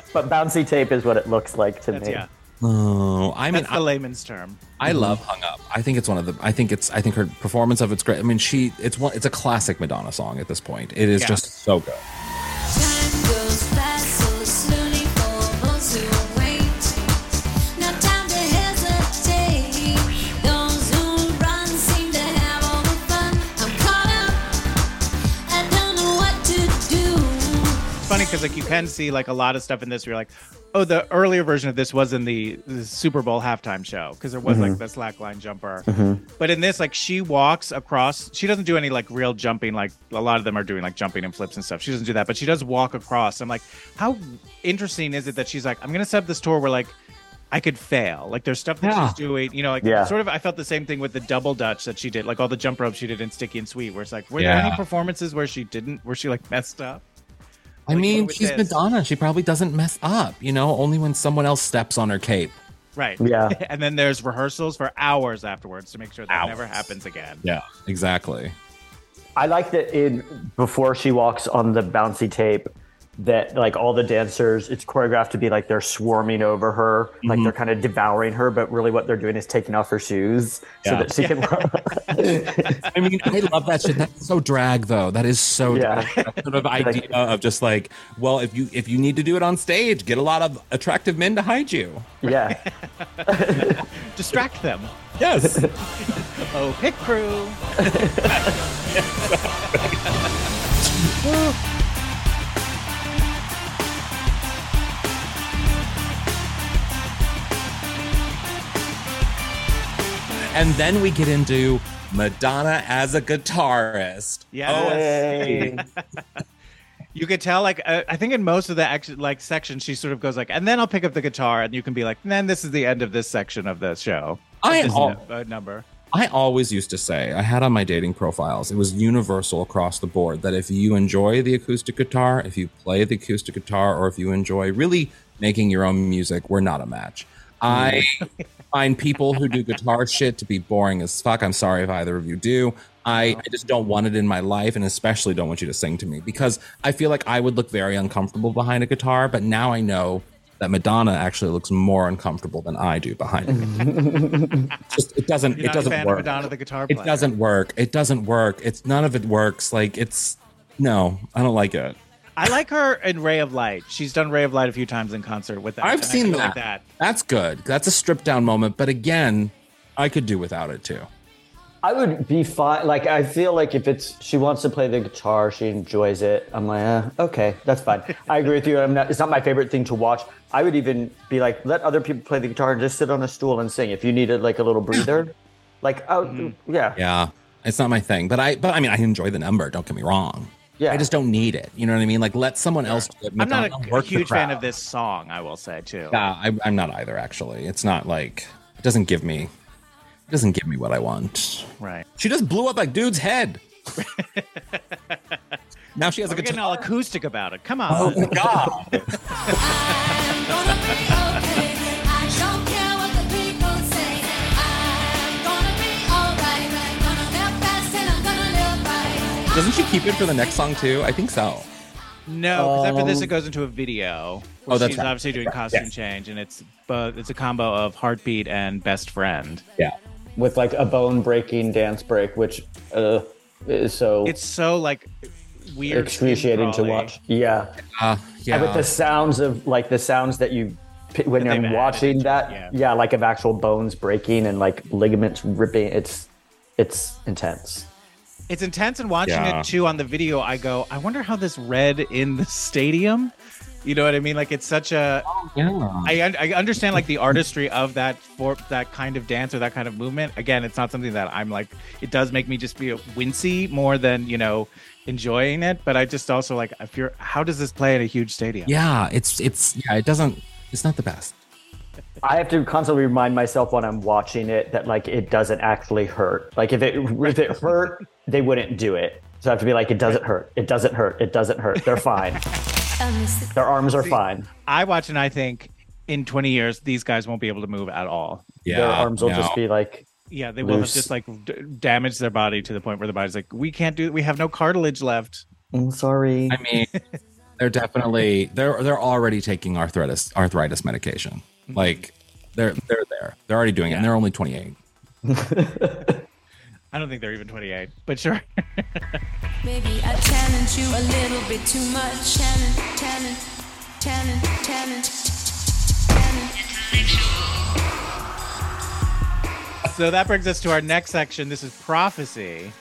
[laughs] but bouncy tape is what it looks like to That's, me. yeah Oh, I mean, That's the layman's term. I love "Hung Up." I think it's one of the. I think it's. I think her performance of it's great. I mean, she. It's one. It's a classic Madonna song at this point. It is Yeah. just so good. Because like you can see like a lot of stuff in this. Where you're like, oh, the earlier version of this was in the, the Super Bowl halftime show because there was like mm-hmm. the slackline jumper. Mm-hmm. But in this, like she walks across. She doesn't do any like real jumping. Like a lot of them are doing like jumping and flips and stuff. She doesn't do that, but she does walk across. I'm like, how interesting is it that she's like, I'm gonna set up this tour where like. I could fail. Like there's stuff that Yeah. she's doing, you know, like Yeah. sort of. I felt the same thing with the double dutch that she did, like all the jump ropes she did in Sticky and Sweet. Where it's like, were there any performances where she didn't, where she like messed up? I Like, mean, she's this. Madonna. She probably doesn't mess up. You know, only when someone else steps on her cape. Right. Yeah. [laughs] and then there's rehearsals for hours afterwards to make sure that Hours. never happens again. Yeah, exactly. I like that in before she walks on the bouncy tape that like all the dancers it's choreographed to be like they're swarming over her like they're mm-hmm. kind of devouring her but really what they're doing is taking off her shoes so Yeah. that she can [laughs] I mean, I love that shit. That's so drag, though. That is so Yeah. drag. That sort of [laughs] idea of just like, well, if you if you need to do it on stage, get a lot of attractive men to hide you. yeah [laughs] Distract them. Yes. Oh, pit crew. And then we get into Madonna as a guitarist. Yes. Yay. [laughs] You could tell, like, uh, I think in most of the action, like sections, she sort of goes like, and then I'll pick up the guitar, and you can be like, then this is the end of this section of the show. I This al- uh, number. I always used to say, I had on my dating profiles, it was universal across the board that if you enjoy the acoustic guitar, if you play the acoustic guitar, or if you enjoy really making your own music, we're not a match. I [laughs] find people who do guitar shit to be boring as fuck. I'm sorry if either of you do. I, I just don't want it in my life, and especially don't want you to sing to me because I feel like I would look very uncomfortable behind a guitar. But now I know that Madonna actually looks more uncomfortable than I do behind it. [laughs] just it doesn't You're it doesn't work. Madonna the guitar player. It doesn't work. It doesn't work. It's none of it works. Like it's no, I don't like it. I like her in Ray of Light. She's done Ray of Light a few times in concert with that. I've seen that. Like that. That's good. That's a stripped down moment. But again, I could do without it too. I would be fine. Like I feel like if it's she wants to play the guitar, she enjoys it. I'm like, eh, okay, that's fine. I agree with you. I'm not. It's not my favorite thing to watch. I would even be like, let other people play the guitar and just sit on a stool and sing. If you needed like a little breather, like oh Mm-hmm. yeah, Yeah, it's not my thing. But I, but I mean, I enjoy the number. Don't get me wrong. Yeah. I just don't need it. You know what I mean? Like let someone else do it. I'm not a, a huge fan of this song, I will say, too. Yeah, I, I'm not either. Actually, it's not like it doesn't give me. It doesn't give me what I want. Right. She just blew up like dude's head. [laughs] now she has a We're getting guitar. all acoustic about it. Come on. Oh my god! [laughs] Doesn't she keep it for the next song too? I think so. No, because after this Um, it goes into a video. Where Oh, that's she's right. obviously doing costume Yes. change, and it's but it's a combo of heartbeat and best friend. Yeah. with like a bone breaking dance break, which uh, is so It's so like weird, excruciating to watch. Yeah. Uh, yeah. And with the sounds of like the sounds that you when That I'm watching that, yeah. yeah. like of actual bones breaking and like ligaments ripping. It's it's intense. It's intense, and watching Yeah. it too on the video, I go, I wonder how this read in the stadium. You know what I mean? Like it's such a. yeah. I I understand like the artistry of that for that kind of dance or that kind of movement. Again, it's not something that I'm like. It does make me just be wincy more than you know enjoying it. But I just also like if you're, how does this play in a huge stadium? yeah, it's it's yeah, it doesn't it's not the best. I have to constantly remind myself when I'm watching it that like it doesn't actually hurt. Like if it if it hurt, they wouldn't do it. So I have to be like, it doesn't hurt. It doesn't hurt. It doesn't hurt. They're fine. I miss it. Their arms are fine. I watch and I think in 20 years these guys won't be able to move at all. Yeah. Their arms will no. just be like Yeah, they will have just like d- damaged their body to the point where the body's like, we can't do. We have no cartilage left. I'm sorry. I mean, they're definitely they're they're already taking arthritis arthritis medication. Mm-hmm. Like They're they're there. They're already doing it, and they're only 28. [laughs] I don't think they're even 28, but sure. [laughs] Maybe I challenge you a little bit too much. Challenge, challenge, challenge, challenge, challenge. so that brings us to our next section. This is prophecy,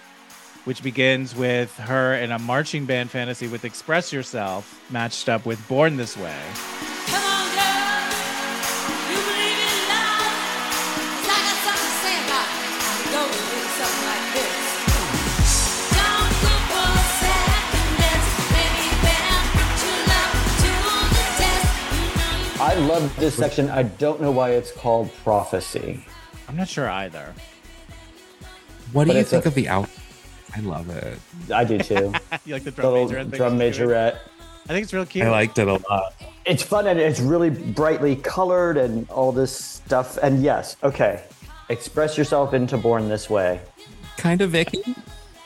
which begins with her in a marching band fantasy with "Express Yourself," matched up with "Born This Way." Come on, love this section. I don't know why it's called prophecy. I'm not sure either. What do But you think a- of the out? I love it. I do too. [laughs] you like the drum Little major? drum majorette. I think it's real cute. I liked it a lot. It's fun and it's really brightly colored and all this stuff. And yes, okay. Express yourself into Born This Way. kind of icky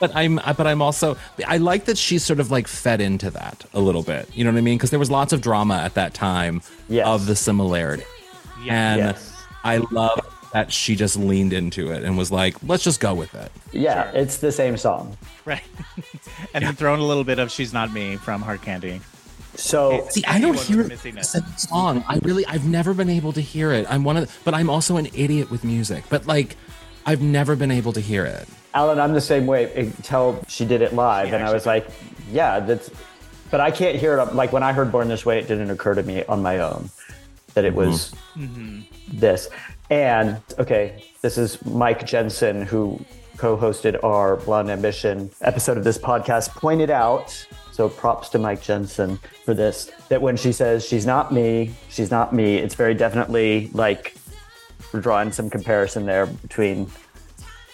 but i'm but i'm also i like that she's sort of like fed into that a little bit you know what i mean because there was lots of drama at that time Yes. of the similarity and Yes. i love that she just leaned into it and was like let's just go with it Yeah, it's the same song. right. [laughs] and then thrown a little bit of "She's Not Me" from Hard Candy. So see i don't hear was it missing a song i really i've never been able to hear it i'm one of the, but i'm also an idiot with music but like i've never been able to hear it Alan, I'm the same way until she did it live, She and I was like, "Yeah, that's." But I can't hear it. Like when I heard "Born This Way," it didn't occur to me on my own that it was mm-hmm. Mm-hmm. this. And okay, this is Mike Jensen, who co-hosted our Blonde Ambition episode of this podcast, pointed out. So props to Mike Jensen for this. That when she says she's not me, she's not me. It's very definitely like we're drawing some comparison there between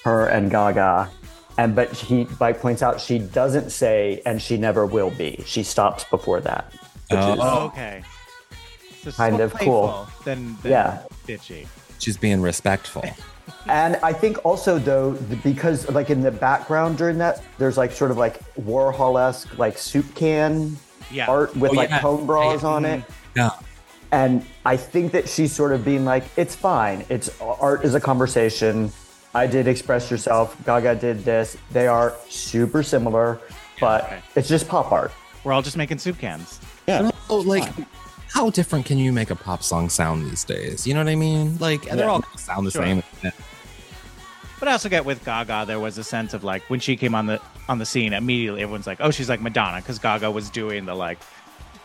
her and Gaga. And but he Mike points out she doesn't say and she never will be. She stops before that. Which uh, Oh. is Oh, okay. So Kind more of cool. Then, Than, than Yeah. bitchy. she's being respectful [laughs] and I think also though because like in the background during that, there's like sort of like Warhol-esque like soup can Yeah. art with Oh, like yeah. cone bras on it. Mm-hmm. yeah And I think that she's sort of being like, it's fine. It's art is a conversation. I did express yourself. Gaga did this. They are super similar, but okay. it's just pop art. We're all just making soup cans. Yeah. Oh, like, how different can you make a pop song sound these days? You know what I mean? Like, they're all gonna sound the Sure. same. But I also get with Gaga, there was a sense of like when she came on the on the scene, immediately everyone's like, "Oh, she's like Madonna," because Gaga was doing the like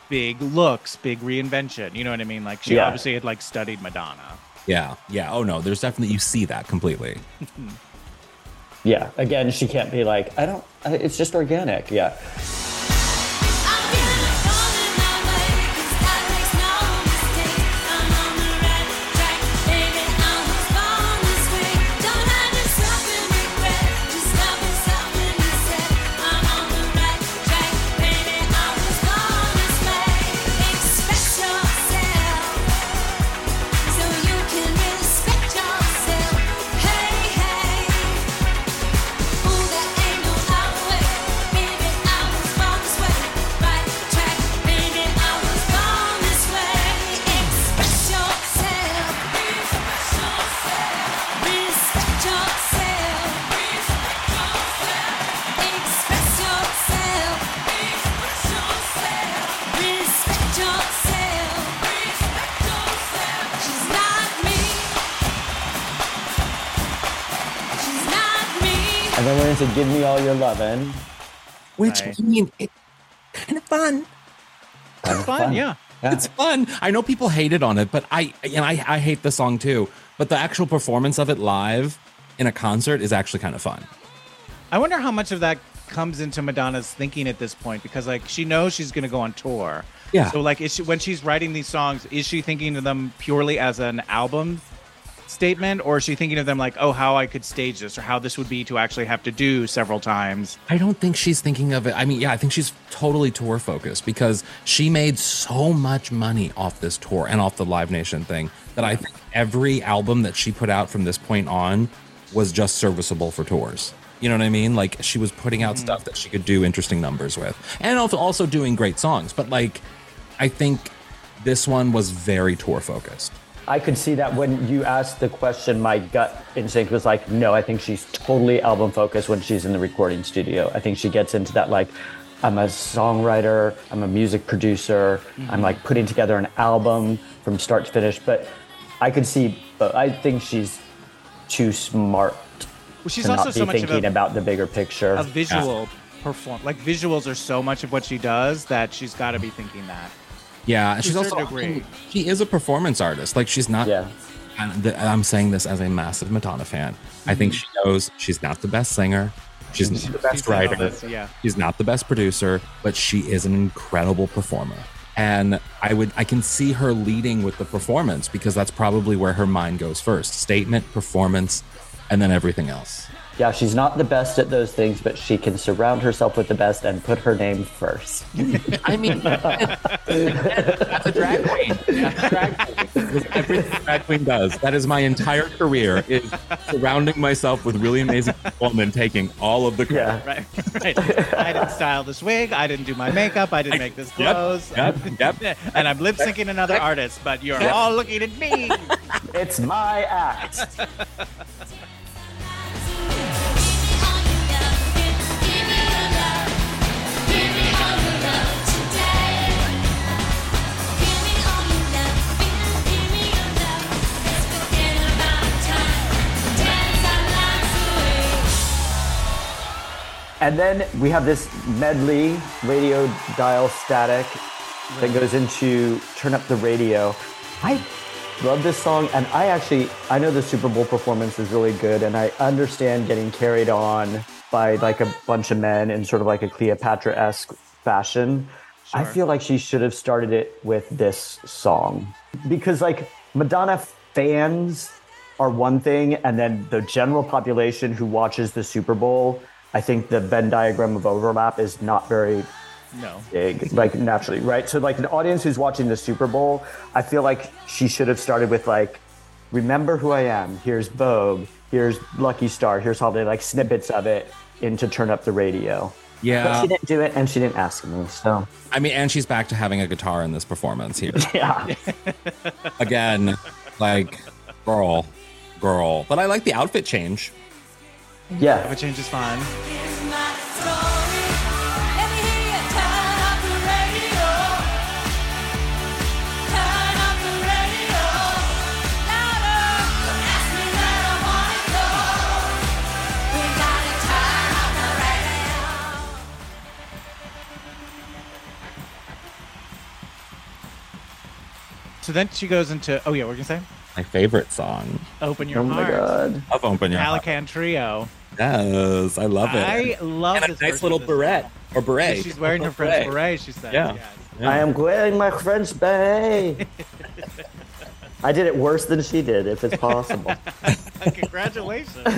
big looks, big reinvention. You know what I mean? Like she Yeah. obviously had like studied Madonna. Yeah, yeah. Oh no, there's definitely you see that completely. [laughs] Yeah. Again, she can't be like, I don't, it's just organic. Yeah. And then we're into Give Me All Your Lovin'. Which Right. I mean, it's kind of fun. Kind of Fun, yeah. It's fun. I know people hated on it, but I and I, I hate the song too. But the actual performance of it live in a concert is actually kind of fun. I wonder how much of that comes into Madonna's thinking at this point because like she knows she's going to go on tour. Yeah. So like is she, when she's writing these songs, is she thinking of them purely as an album statement or is she thinking of them like, "Oh, how I could stage this or how this would be to actually have to do several times?" I don't think she's thinking of it. I mean, yeah, I think she's totally tour focused because she made so much money off this tour and off the Live Nation thing that I think every album that she put out from this point on was just serviceable for tours. You know what I mean? Like she was putting out mm. stuff that she could do interesting numbers with, and also also doing great songs. But like, I think this one was very tour focused. I could see that when you asked the question, my gut instinct was like, no, I think she's totally album focused when she's in the recording studio. I think she gets into that like, I'm a songwriter, I'm a music producer, I'm like putting together an album from start to finish. But I could see, but I think she's too smart Well, she's to also not be so much thinking a, about the bigger picture. a visual perform. Like visuals are so much of what she does that she's got to be thinking that. Yeah, To she's also degree. she is a performance artist. Like she's not. Yeah. I'm saying this as a massive Madonna fan. I think mm-hmm. she knows she's not the best singer. She's not the best She's writer. yeah. She's not the best producer, but she is an incredible performer. And I would I can see her leading with the performance because that's probably where her mind goes first. Statement, performance, and then everything else. Yeah, she's not the best at those things, but she can surround herself with the best and put her name first. [laughs] I mean, that's a drag queen. That's a drag queen. Everything drag queen does. That is my entire career is surrounding myself with really amazing women taking all of the credit. Yeah. Right. right. I didn't style this wig. I didn't do my makeup. I didn't make this Yep, clothes. yep, yep. and I'm lip syncing another artist, but you're all looking at me. It's my act. [laughs] And then we have this medley radio dial static that goes into turn up the radio. I love this song and I actually I know the Super Bowl performance is really good and I understand getting carried on by like a bunch of men in sort of like a Cleopatra-esque fashion. I feel like she should have started it with this song because like Madonna fans are one thing and then the general population who watches the Super Bowl I think the Venn diagram of overlap is not very No. big, like naturally, right? So, like an audience who's watching the Super Bowl, I feel like she should have started with like, "Remember who I am." Here's Vogue. Here's Lucky Star. Here's Holiday. Like snippets of it into turn up the radio. But Yeah. she didn't do it, and she didn't ask me. So I mean, and she's back to having a guitar in this performance here. [laughs] yeah, Again, like, girl, girl. But I like the outfit change. Yeah. But change is fun. So then she goes into oh yeah, we're gonna say My favorite song open your Oh my heart. god. of Open Your Heart. Kalakan Trio. Yes, I love it. I love and a this nice little of this beret or beret. She's wearing her [laughs] French beret. She said, Yeah. Yes. Yeah. I am wearing my French beret. [laughs] I did it worse than she did, if it's possible. [laughs] Congratulations. I'm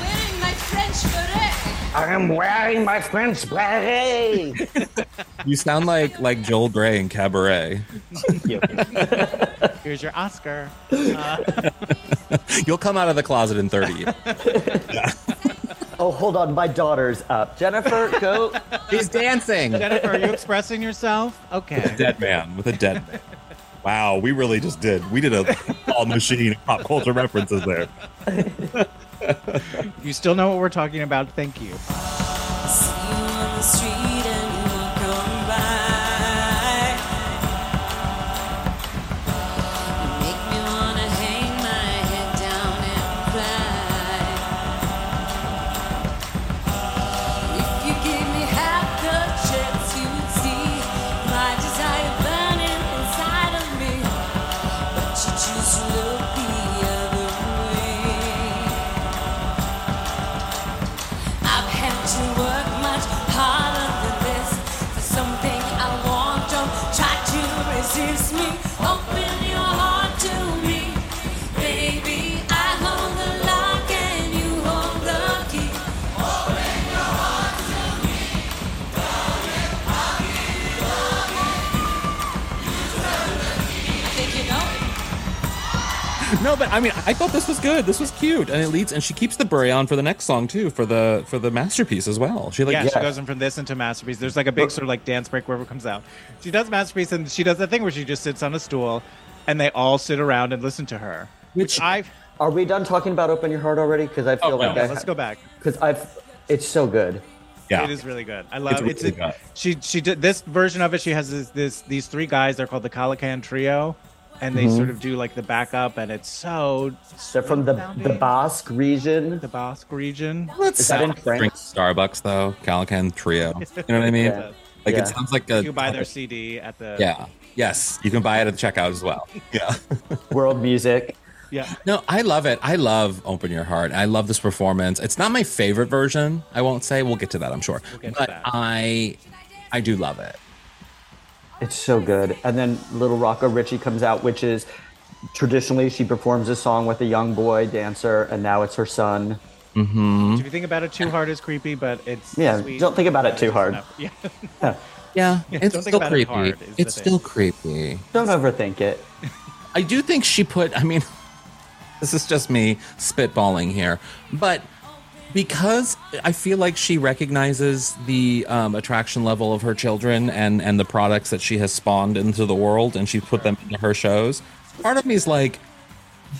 wearing my French beret. I am wearing my French beret. [laughs] You sound like like Joel Grey in Cabaret. [laughs] Here's your Oscar. [laughs] You'll come out of the closet in 30 years. Oh, hold on, my daughter's up. Jennifer, go. He's dancing. Jennifer, are you expressing yourself? Okay. Dead man with a dead man. Wow, we really just did. We did a all machine pop culture references there. You still know what we're talking about. Thank you. No, but I mean, I thought this was good. This was cute, and it leads, and she keeps the beret on for the next song too, for the for the masterpiece as well. She like, yeah, Yeah. she goes in from this into masterpiece. There's like a big sort of like dance break wherever it comes out. She does masterpiece and she does that thing where she just sits on a stool and they all sit around and listen to her. Which Which- I Are we done talking about Open Your Heart already? Because I feel Oh, like no, I, let's go back. Because I've, it's so good. yeah, It is really good. I love It's it's, really a- good. she she did this version of it. She has this, this these three guys. They're called the Kalakan Trio, and Mm-hmm. they sort of do like the backup, and it's so They're from the the. Basque region. the Basque region. Let's Is that in drink France? Starbucks though. Kalakan Trio. [laughs] You know what I mean? Yeah. Like Yeah. it sounds like a You buy their CD at the Yeah. Yes, you can buy it at the checkout as well. [laughs] Yeah. [laughs] World music. yeah. No, I love it. I love Open Your Heart. I love this performance. It's not my favorite version. I won't say. We'll get to that. I'm sure. get to but that. I, I do love it. It's so good. And then Little Rocco Ritchie comes out, which is traditionally she performs a song with a young boy dancer, and now it's her son. Mm-hmm. If you think about it, too hard is creepy, but it's Yeah, sweet. don't think about it too hard. [laughs] Yeah. Yeah, Yeah, it's don't still about it creepy. hard it's still creepy. Don't overthink it. I do think she put. I mean, [laughs] this is just me spitballing here, but because I feel like she recognizes the um, attraction level of her children and and the products that she has spawned into the world, and she put them into her shows. Part of me is like,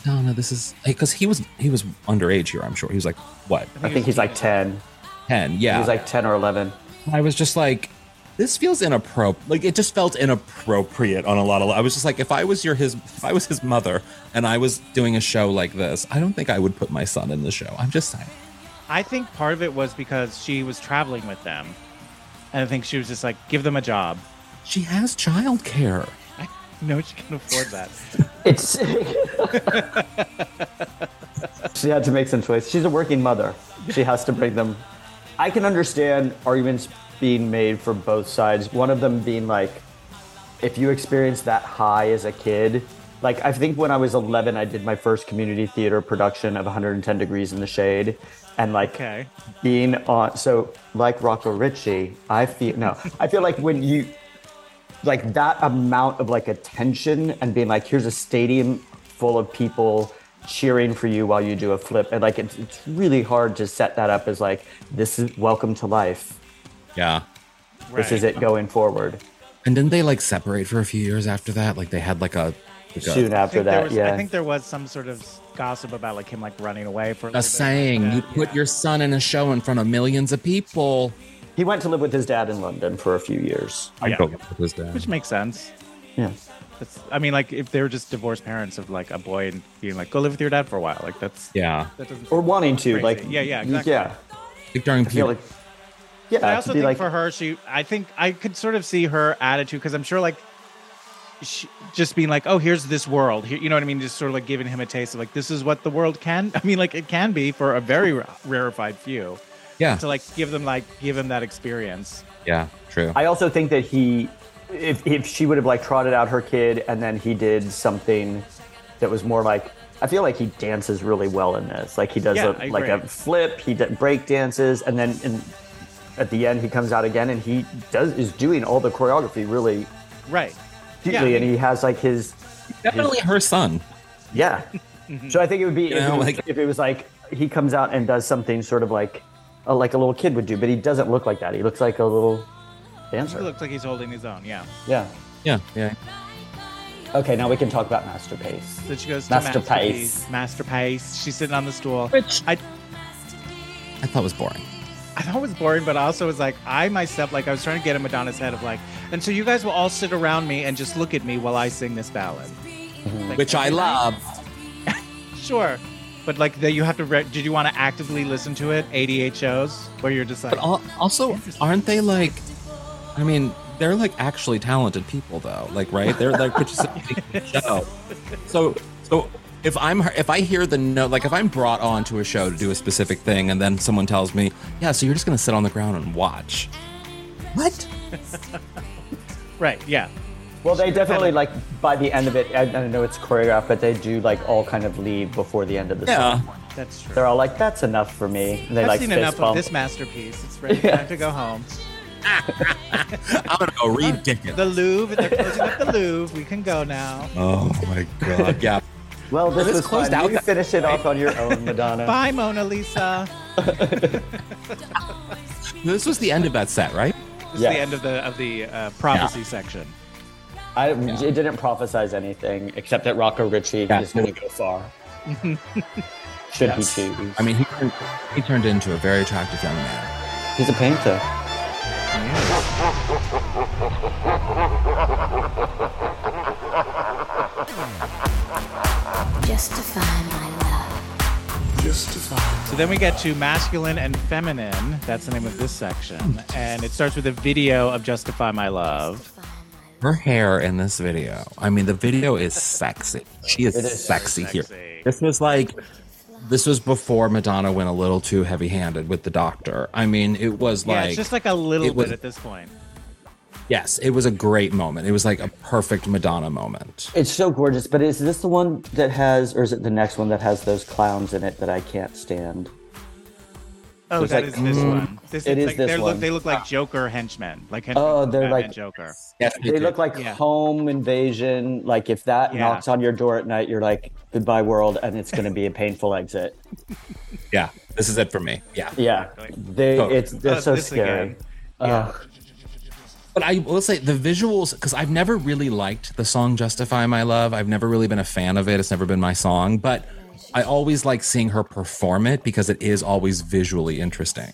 no, no, this is because he was he was underage here. I'm sure he was like what I think he's like 10. ten? Yeah, He's like 10 or 11. I was just like, this feels inappropriate. Like it just felt inappropriate on a lot of. I was just like, if I was your his, if I was his mother, and I was doing a show like this, I don't think I would put my son in the show. I'm just saying. I think part of it was because she was traveling with them, and I think she was just like, give them a job. She has childcare. I know she can afford that. It's. [laughs] she had to make some choice. She's a working mother. She has to bring them. I can understand arguments being made for both sides. One of them being like, if you experience that high as a kid, like I think when I was 11, I did my first community theater production of 110 Degrees in the Shade, and like Okay. being on. So like Rocco Ritchie, I feel no, I feel like when you like that amount of like attention and being like, here's a stadium full of people cheering for you while you do a flip, and like it's it's really hard to set that up as like this is welcome to life. Yeah. This is it going forward. And didn't they like separate for a few years after that? Like they had like a, like Soon I after that, was, yeah. I think there was some sort of gossip about like him like running away for a a saying. Yeah, You put yeah. your son in a show in front of millions of people. he went to live with his dad in London for a few years. I Yeah. go with his dad. which makes sense. Yeah. It's, I mean, like if they were just divorced parents of like a boy and being like, go live with your dad for a while, like that's Yeah. that doesn't. Or wanting to, Crazy. like Yeah, yeah, exactly. Yeah. Like during I feel puberty. like yeah, But I also think like for her, she, I think I could sort of see her attitude because I'm sure like, she, just being like, oh, here's this world, here, you know what I mean? Just sort of like giving him a taste of like, this is what the world can. [laughs] I mean, like it can be for a very ra- rarefied few yeah. to like give them like give him that experience. Yeah. True. I also think that he, if, if she would have like trotted out her kid and then he did something that was more like, I feel like he dances really well in this. Like he does Yeah, a, I like a flip, he did break dances, and then in, at the end he comes out again and he does is doing all the choreography really Right. Deeply, I and he has like his Definitely her son. yeah. [laughs] So I think it would be if, know, it was, like- if it was like he comes out and does something sort of like uh, like a little kid would do, but he doesn't look like that. He looks like a little dancer. He looks like he's holding his own. Yeah. Yeah. Yeah. Yeah. Okay, now we can talk about Masterpiece. So she goes to Masterpiece. masterpiece. Masterpiece. She's sitting on the stool. Which I I thought was boring. I thought it was boring, but I also was like, I myself, like, I was trying to get in Madonna's head of like, and so you guys will all sit around me and just look at me while I sing this ballad. Mm-hmm. Like, Which I love. [laughs] Sure. But like, that you have to, re- did you want to actively listen to it? 88 shows where you're just like, But al- also, aren't they like? I mean, they're like actually talented people, though. Like, right? They're like [laughs] participating in the show. So, so if I'm if I hear the note, like if I'm brought on to a show to do a specific thing, and then someone tells me, "Yeah, so you're just gonna sit on the ground and watch." What? [laughs] right, yeah. Well, they definitely like by the end of it. I, I know it's choreographed, but they do like all kind of leave before the end of the Yeah. song. That's true. They're all like, "That's enough for me." And they I've like seen enough bump. of this masterpiece. It's ready Yeah. time to go home. [laughs] I'm gonna go read Dickens. The Louvre, they're closing up the Louvre. We can go now. Oh my god. Yeah. Well, this This was closed fun. out You that- finish it off on your own, [laughs] Madonna. Bye, Mona Lisa. [laughs] This was the end of that set, right? This is the end of the of the uh, prophecy section. I, It didn't prophesize anything except that Rocco Ritchie Yeah. is going to go far. [laughs] Should Yes. he choose? I mean, he turned, he turned into a very attractive young man. he's a painter. Justify my love. So then we get to masculine and feminine. That's the name of this section, and it starts with a video of "Justify My Love." Her hair in this video. I mean, the video is sexy. She is, It is sexy, here. This was like, this was before Madonna went a little too heavy handed with the doctor. I mean, it was Yeah, like, it's just like a little it was- bit at this point. Yes, it was a great moment. It was like a perfect Madonna moment. It's so gorgeous, but is this the one that has, or is it the next one that has those clowns in it that I can't stand? Oh, There's that like- is this mm, one. This it is like, this one. Look, they look like Joker henchmen, like henchmen Oh, they're Batman like- Joker. Yes, They look like Yeah. home invasion. Like if that Yeah. knocks on your door at night, you're like, "Goodbye, world," and it's going to be a painful exit. yeah, this is it for me. Yeah. Yeah, they Totally. it's they're Oh, so scary. again. Yeah. Ugh. But I will say the visuals, because I've never really liked the song Justify My Love. I've never really been a fan of it. It's never been my song. But I always like seeing her perform it because it is always visually interesting.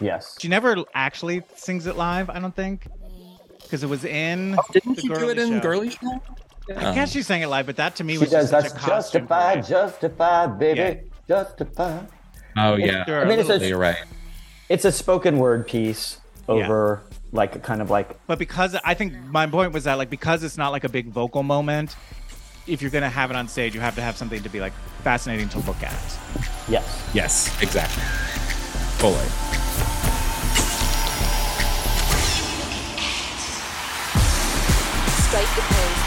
yes, She never actually sings it live, I don't think, because it was in. Oh, Didn't the she do Girly it in Show. Girly Show? I guess she sang it live, but that to me she was does. just That's such a costume justify, play. justify, baby, Yeah. justify. Oh, yeah. I mean, it's a- You're right. It's a spoken word piece over like kind of like But because I think my point was that like because it's not like a big vocal moment, if you're gonna have it on stage, you have to have something to be like fascinating to look at. yes. Yes, exactly. Fully. Strike the pose.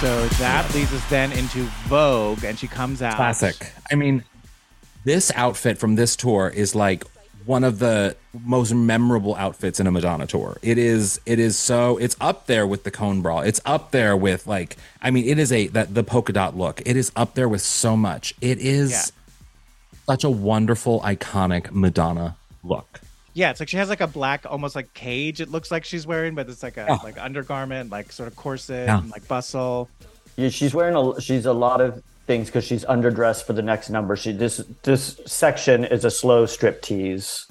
So that leads us then into Vogue, and she comes out Classic. I mean, this outfit from this tour is like one of the most memorable outfits in a Madonna tour. It is it is so it's up there with the cone bra. It's up there with like I mean it is a that the polka dot look. It is up there with so much. It is Yeah. such a wonderful iconic Madonna look. Yeah, it's like she has like a black, almost like cage. It looks like she's wearing, but it's like a Yeah. like undergarment, like sort of corset, Yeah. and like bustle. Yeah, she's wearing a she's a lot of things because she's underdressed for the next number. She this this section is a slow strip tease.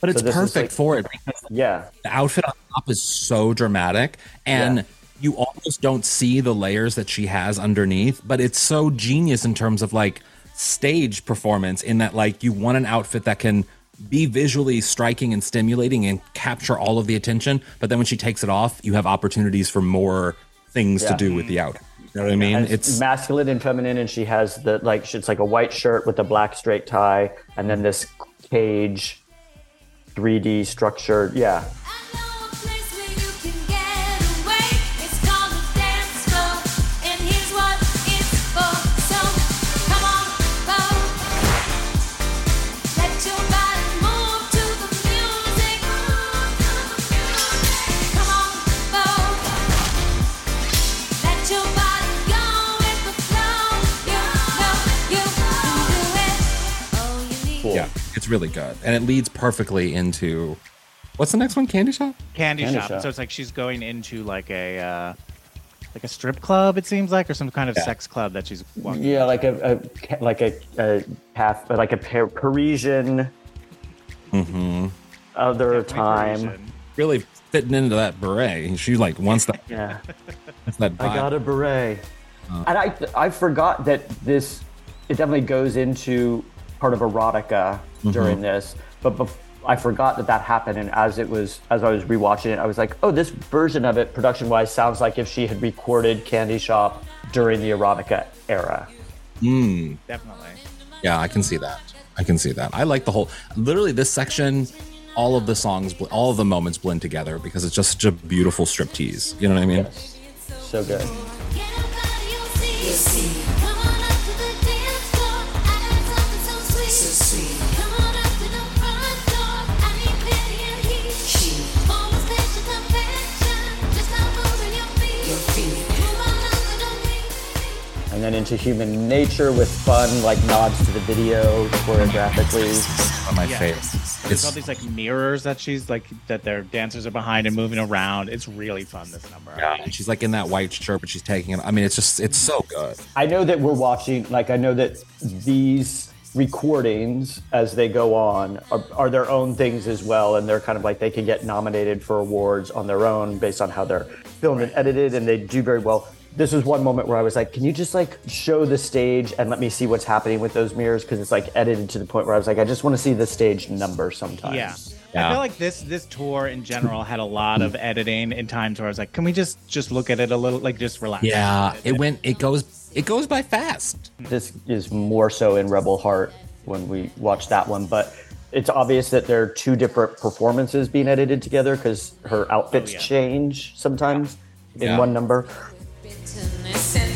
But it's is perfect like- for it because Yeah, the outfit on top is so dramatic and Yeah. you almost don't see the layers that she has underneath but it's so genius in terms of like stage performance in that like you want an outfit that can be visually striking and stimulating and capture all of the attention but then when she takes it off you have opportunities for more things to do with the outfit you know what i mean it's masculine and feminine, and she has the like it's like a white shirt with a black straight tie, and then this cage, 3D structure. Yeah, it's really good and it leads perfectly into what's the next one candy shop Candy, Candy shop. shop. So it's like she's going into like a uh, like a strip club. It seems like, or some kind of Yeah. sex club that she's walking. yeah, like a, a like a, a half like a Par- Parisian. Other time. Parisian. really fitting into that beret she like wants that Yeah. that I got a beret. And I I forgot that this it definitely goes into part of erotica mm-hmm. during this, but bef- I forgot that that happened. And as it was as I was rewatching it, I was like, oh, this version of it, production wise, sounds like if she had recorded Candy Shop during the erotica era. Hmm. Definitely. Yeah, I can see that. I can see that. I like the whole. Literally, this section, all of the songs, all of the moments blend together because it's just such a beautiful striptease. You know what I mean? So good. Into human nature with fun, like nods to the video choreographically. On my Yeah. favorites. There's all these like mirrors that she's like that their dancers are behind and moving around. It's really fun. This number. yeah, and she's like in that white shirt, but she's taking it. I mean, it's just it's so good. I know that we're watching, like, I know that these recordings as they go on are, are their own things as well. And they're kind of like they can get nominated for awards on their own based on how they're filmed and edited, and they do very well. This was one moment where I was like, can you just like show the stage and let me see what's happening with those mirrors? Because it's like edited to the point where I was like, I just want to see the stage number sometimes. Yeah. Yeah. I feel like this this tour in general had a lot of editing in times where I was like, can we just just look at it a little, like just relax. Yeah, it went. It goes. It goes by fast. This is more so in Rebel Heart when we watch that one, but it's obvious that there are two different performances being edited together because her outfits oh, yeah. change sometimes in Yeah. one number. Bitterness and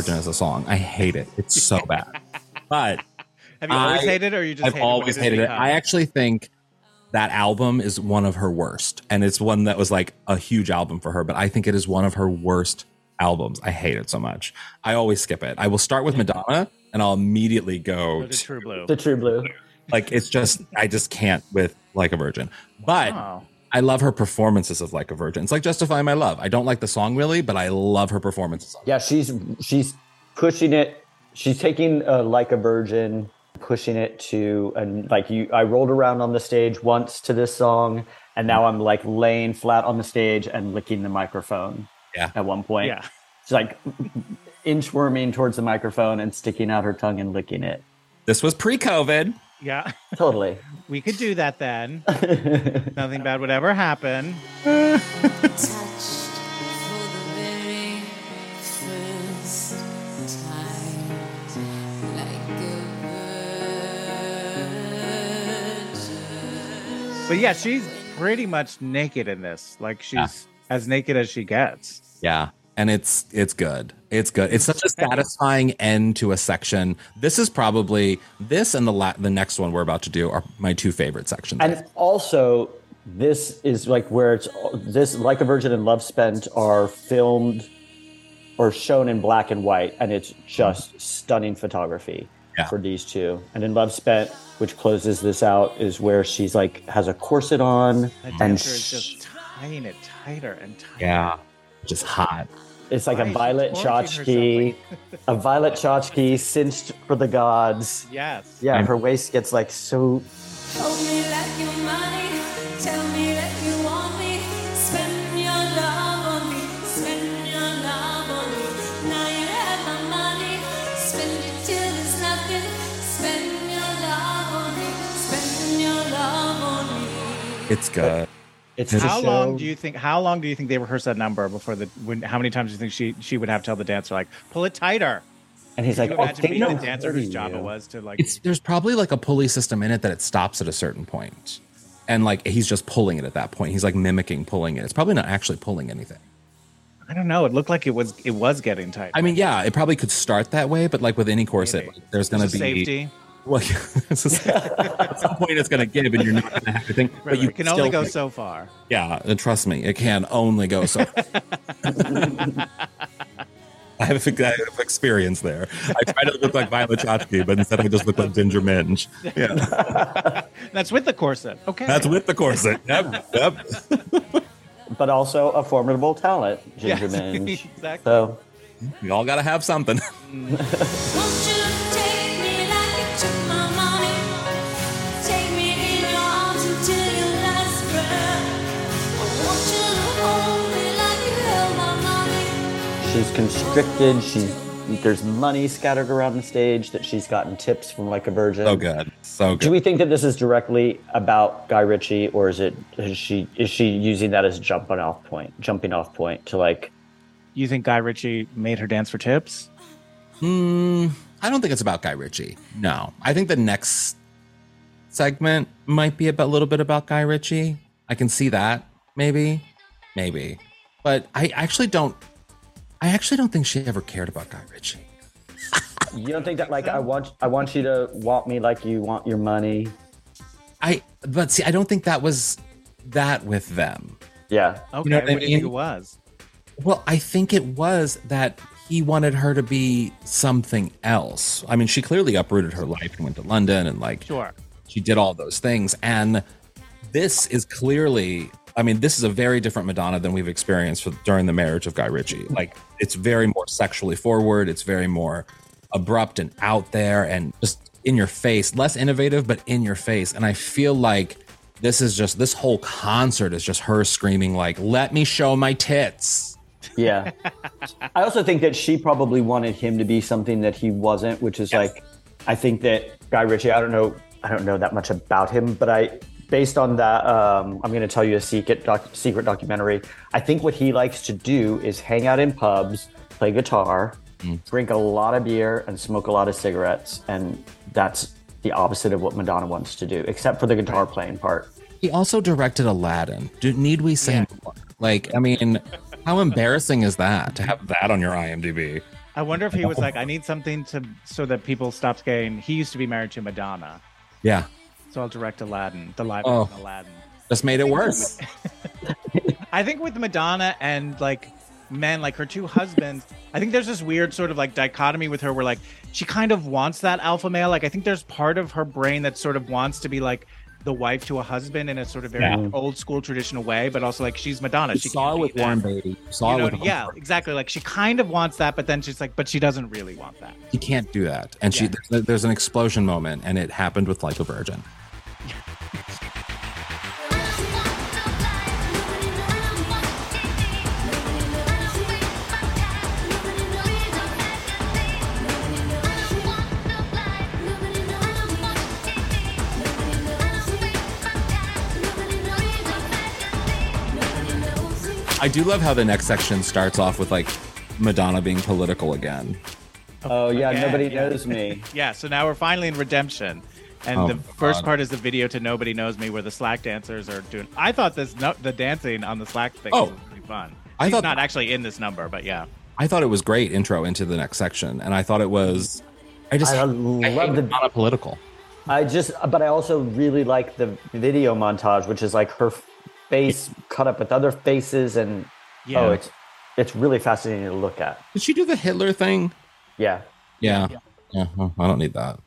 hate Virgin as a song. I hate it. It's so [laughs] bad. But Have you always I- hated it, or you just I've hated always when hated it. become? I actually think that album is one of her worst, and it's one that was like a huge album for her. But I think it is one of her worst albums. I hate it so much. I always skip it. I will start with Madonna, and I'll immediately go Or the to, True Blue. The True Blue. like it's just I just can't with Like a Virgin. But Oh. I love her performances of Like a Virgin. It's like Justify My Love. I don't like the song really, but I love her performances. Yeah, she's she's pushing it. She's taking uh, like a virgin, pushing it to and like you. I rolled around on the stage once to this song, and now I'm like laying flat on the stage and licking the microphone. Yeah. At one point, Yeah. she's like inchworming towards the microphone and sticking out her tongue and licking it. This was pre-COVID. Yeah. [laughs] Totally. We could do that then. [laughs] Nothing bad would ever happen. touched for the very first time like a virgin. But yeah, she's pretty much naked in this. Like she's Yeah. as naked as she gets. Yeah. And it's it's good. It's good. It's such a satisfying end to a section. This is probably this and the la- the next one we're about to do are my two favorite sections. And also, this is like where it's this like a virgin and love spent are filmed or shown in black and white, and it's just stunning photography Yeah. for these two. And in Love Spent, which closes this out, is where she's like has a corset on, That and dancer is sh- just tying it tighter and tighter. yeah. Just hot. It's like Why a violet torturing tchotchke, a Violet Chachki cinched for the gods. Yes. Yeah, I'm- her waist gets like so Hold me like your money. Tell me that you want me. Spend your love on me. Spend your love on me. Now you have my money. Spend it till there's nothing. Spend your love on me. Spend your love on me. It's good. It's How to long do you think? How long do you think they rehearsed that number before the? When, how many times do you think she she would have to tell the dancer like pull it tighter? And he's Can like, you oh, imagine they being the dancer whose job it was to like? It's there's probably like a pulley system in it that it stops at a certain. And like he's just pulling it at that point. He's like mimicking pulling it. It's probably not actually pulling anything. I don't know. It looked like it was it was getting tight. I mean, yeah, it probably could start that way, but like with any corset, like, there's going to be safety. Well, [laughs] it's just- at some point it's going to give, and you're not going to have to think. Right, but you right. can only go think- so far. Yeah, and trust me, it can only go so. [laughs] I have, I have experience there. I try to look like Violet Chachki, but instead I just look like Ginger Minge. Yeah, [laughs] That's with the corset. Okay. that's with the corset. Yep, yep. but also a formidable talent, Ginger Yes, Minge. exactly. So We all got to have something. She's constricted. She's there's money scattered around the stage that she's gotten tips from like a virgin. So good. So good. Do we think that this is directly about Guy Ritchie, or is it is she is she using that as a jumping off point, jumping off point to like? You think Guy Ritchie made her dance for tips? Hmm, I don't think it's about Guy Ritchie. No. I think the next segment might be a little bit about Guy Ritchie. I can see that. Maybe. Maybe. But I actually don't I actually don't think she ever cared about Guy Ritchie. [laughs] You don't think that like I want I want you to want me like you want your money? I but see, I don't think that was that with them. Yeah, Okay, You know what I what do you think mean? it was? Well, I think it was that he wanted her to be something else. I mean, she clearly uprooted her life and went to London and like Sure. She did all those things. And this is clearly, I mean, this is a very different Madonna than we've experienced for, during the marriage of Guy Ritchie. Mm-hmm. Like, it's very more sexually forward. It's very more abrupt and out there and just in your face, less innovative, but in your face. And I feel like this is just, this whole concert is just her screaming, like, let me show my tits. yeah. [laughs] I also think that she probably wanted him to be something that he wasn't, which is like, I think that Guy Ritchie. I don't know, I don't know that much about him, but I, based on that, um, I'm going to tell you a secret doc, secret documentary. I think what he likes to do is hang out in pubs, play guitar, drink a lot of beer, and smoke a lot of cigarettes, and that's the opposite of what Madonna wants to do, except for the guitar playing part. He also directed Aladdin. Do, need we say more? Like, I mean, how embarrassing is that to have that on your IMDb? I wonder if he was [laughs] like, I need something to so that people stop saying he used to be married to Madonna, Yeah, so I'll direct Aladdin, the live Oh. Aladdin. just made it worse. [laughs] I think with Madonna and like men, like her two husbands, I think there's this weird sort of like dichotomy with her where like she kind of wants that alpha male. Like I think there's part of her brain that sort of wants to be like the wife to a husband in a sort of very Yeah. old school traditional way, but also like she's Madonna. You She saw it with. Warren Beatty. Saw You know, it with yeah, exactly. Like she kind of wants that, but then she's like, but she doesn't really want that. You can't do that. And she Yeah. there's, there's an explosion moment, and it happened with Like a Virgin. I do love how the next section starts off with like Madonna being political again. Oh yeah, Again, nobody yeah. knows me. [laughs] Yeah, so now we're finally in redemption. And Oh, the first God. part is the video to Nobody Knows Me where the Slack dancers are doing I thought this no, the dancing on the Slack thing Oh. was pretty fun. I She's thought- not actually in this number, but yeah. I thought it was great intro into the next section, and I thought it was. I just I I, love hate the- Madonna political. I just, but I also really like the video montage, which is like her face cut up with other faces, and Yeah. oh, it's it's really fascinating to look at. Did she do the Hitler thing? Yeah, Yeah. Yeah, well, I don't need that.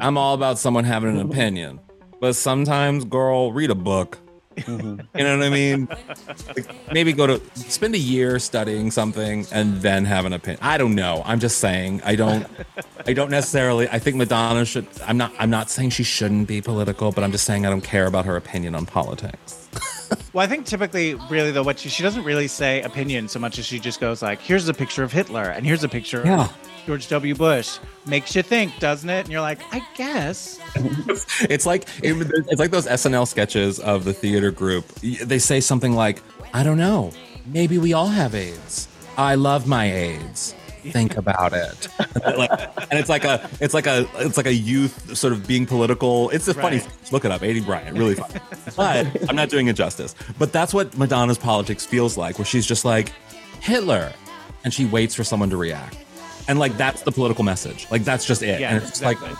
I'm all about someone having an [laughs] opinion, but sometimes, girl, read a book. Mm-hmm. You know what I mean? Like, maybe go to spend a year studying something and then have an opinion. I don't know. I'm just saying. I don't. [laughs] I don't necessarily. I think Madonna should. I'm not. I'm not saying she shouldn't be political, but I'm just saying I don't care about her opinion on politics. [laughs] Well, I think typically, really though, what she, she doesn't really say opinion so much as she just goes like, "Here's a picture of Hitler, and here's a picture Yeah. of George W. Bush." Makes you think, doesn't it? And you're like, "I guess." [laughs] It's like it, it's like those SNL sketches of the theater group. They say something like, "I don't know, maybe we all have AIDS. I love my AIDS. Think about it." [laughs] Like- and it's like a it's like a it's like a youth sort of being political. It's a funny. Look it up, Aidy Bryant, really funny. But I'm not doing it justice. But that's what Madonna's politics feels like, where she's just like Hitler, and she waits for someone to react. And like that's the political message. Like that's just it. Yeah, and it's exactly. like,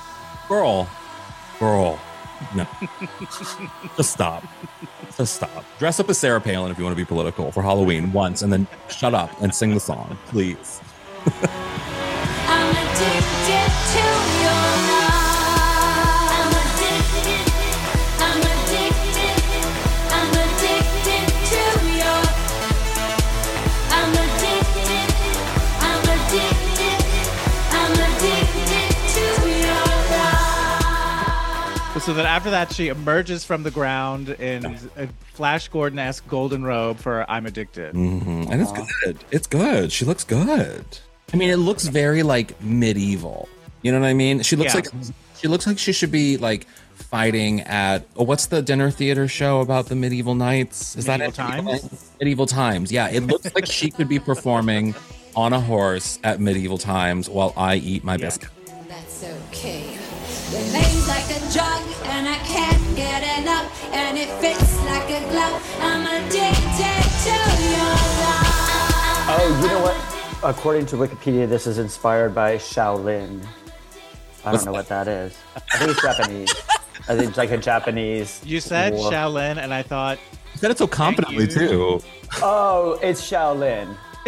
girl, girl, no, [laughs] just stop, just stop. Dress up as Sarah Palin if you want to be political for Halloween once, and then shut up and sing the song, please. I'm addicted to your love. I'm addicted. I'm addicted. I'm addicted to your. I'm addicted. I'm addicted. I'm addicted to your love. So then after that, she emerges from the ground in a Flash Gordon esque golden robe for I'm Addicted. Mhm. And it's good. It's good. She looks good. I mean, it looks very like medieval. You know what I mean? She looks Yeah. like she looks like she should be like fighting at oh, what's the dinner theater show about the medieval knights? Is Medieval that it? Times? Medieval times. Yeah, it looks like she could be performing on a horse at medieval times while I eat my Yeah. biscuit. That's okay. Your name's like a drug, and I can't get enough, and it fits like a glove. I'm addicted to your love. Oh, you know what? According to Wikipedia, this is inspired by Shaolin. I don't What's know what that is. I think it's Japanese. I think it's like a Japanese. You said war- Shaolin, and I thought, You said it so confidently too. Oh, it's Shaolin. [laughs]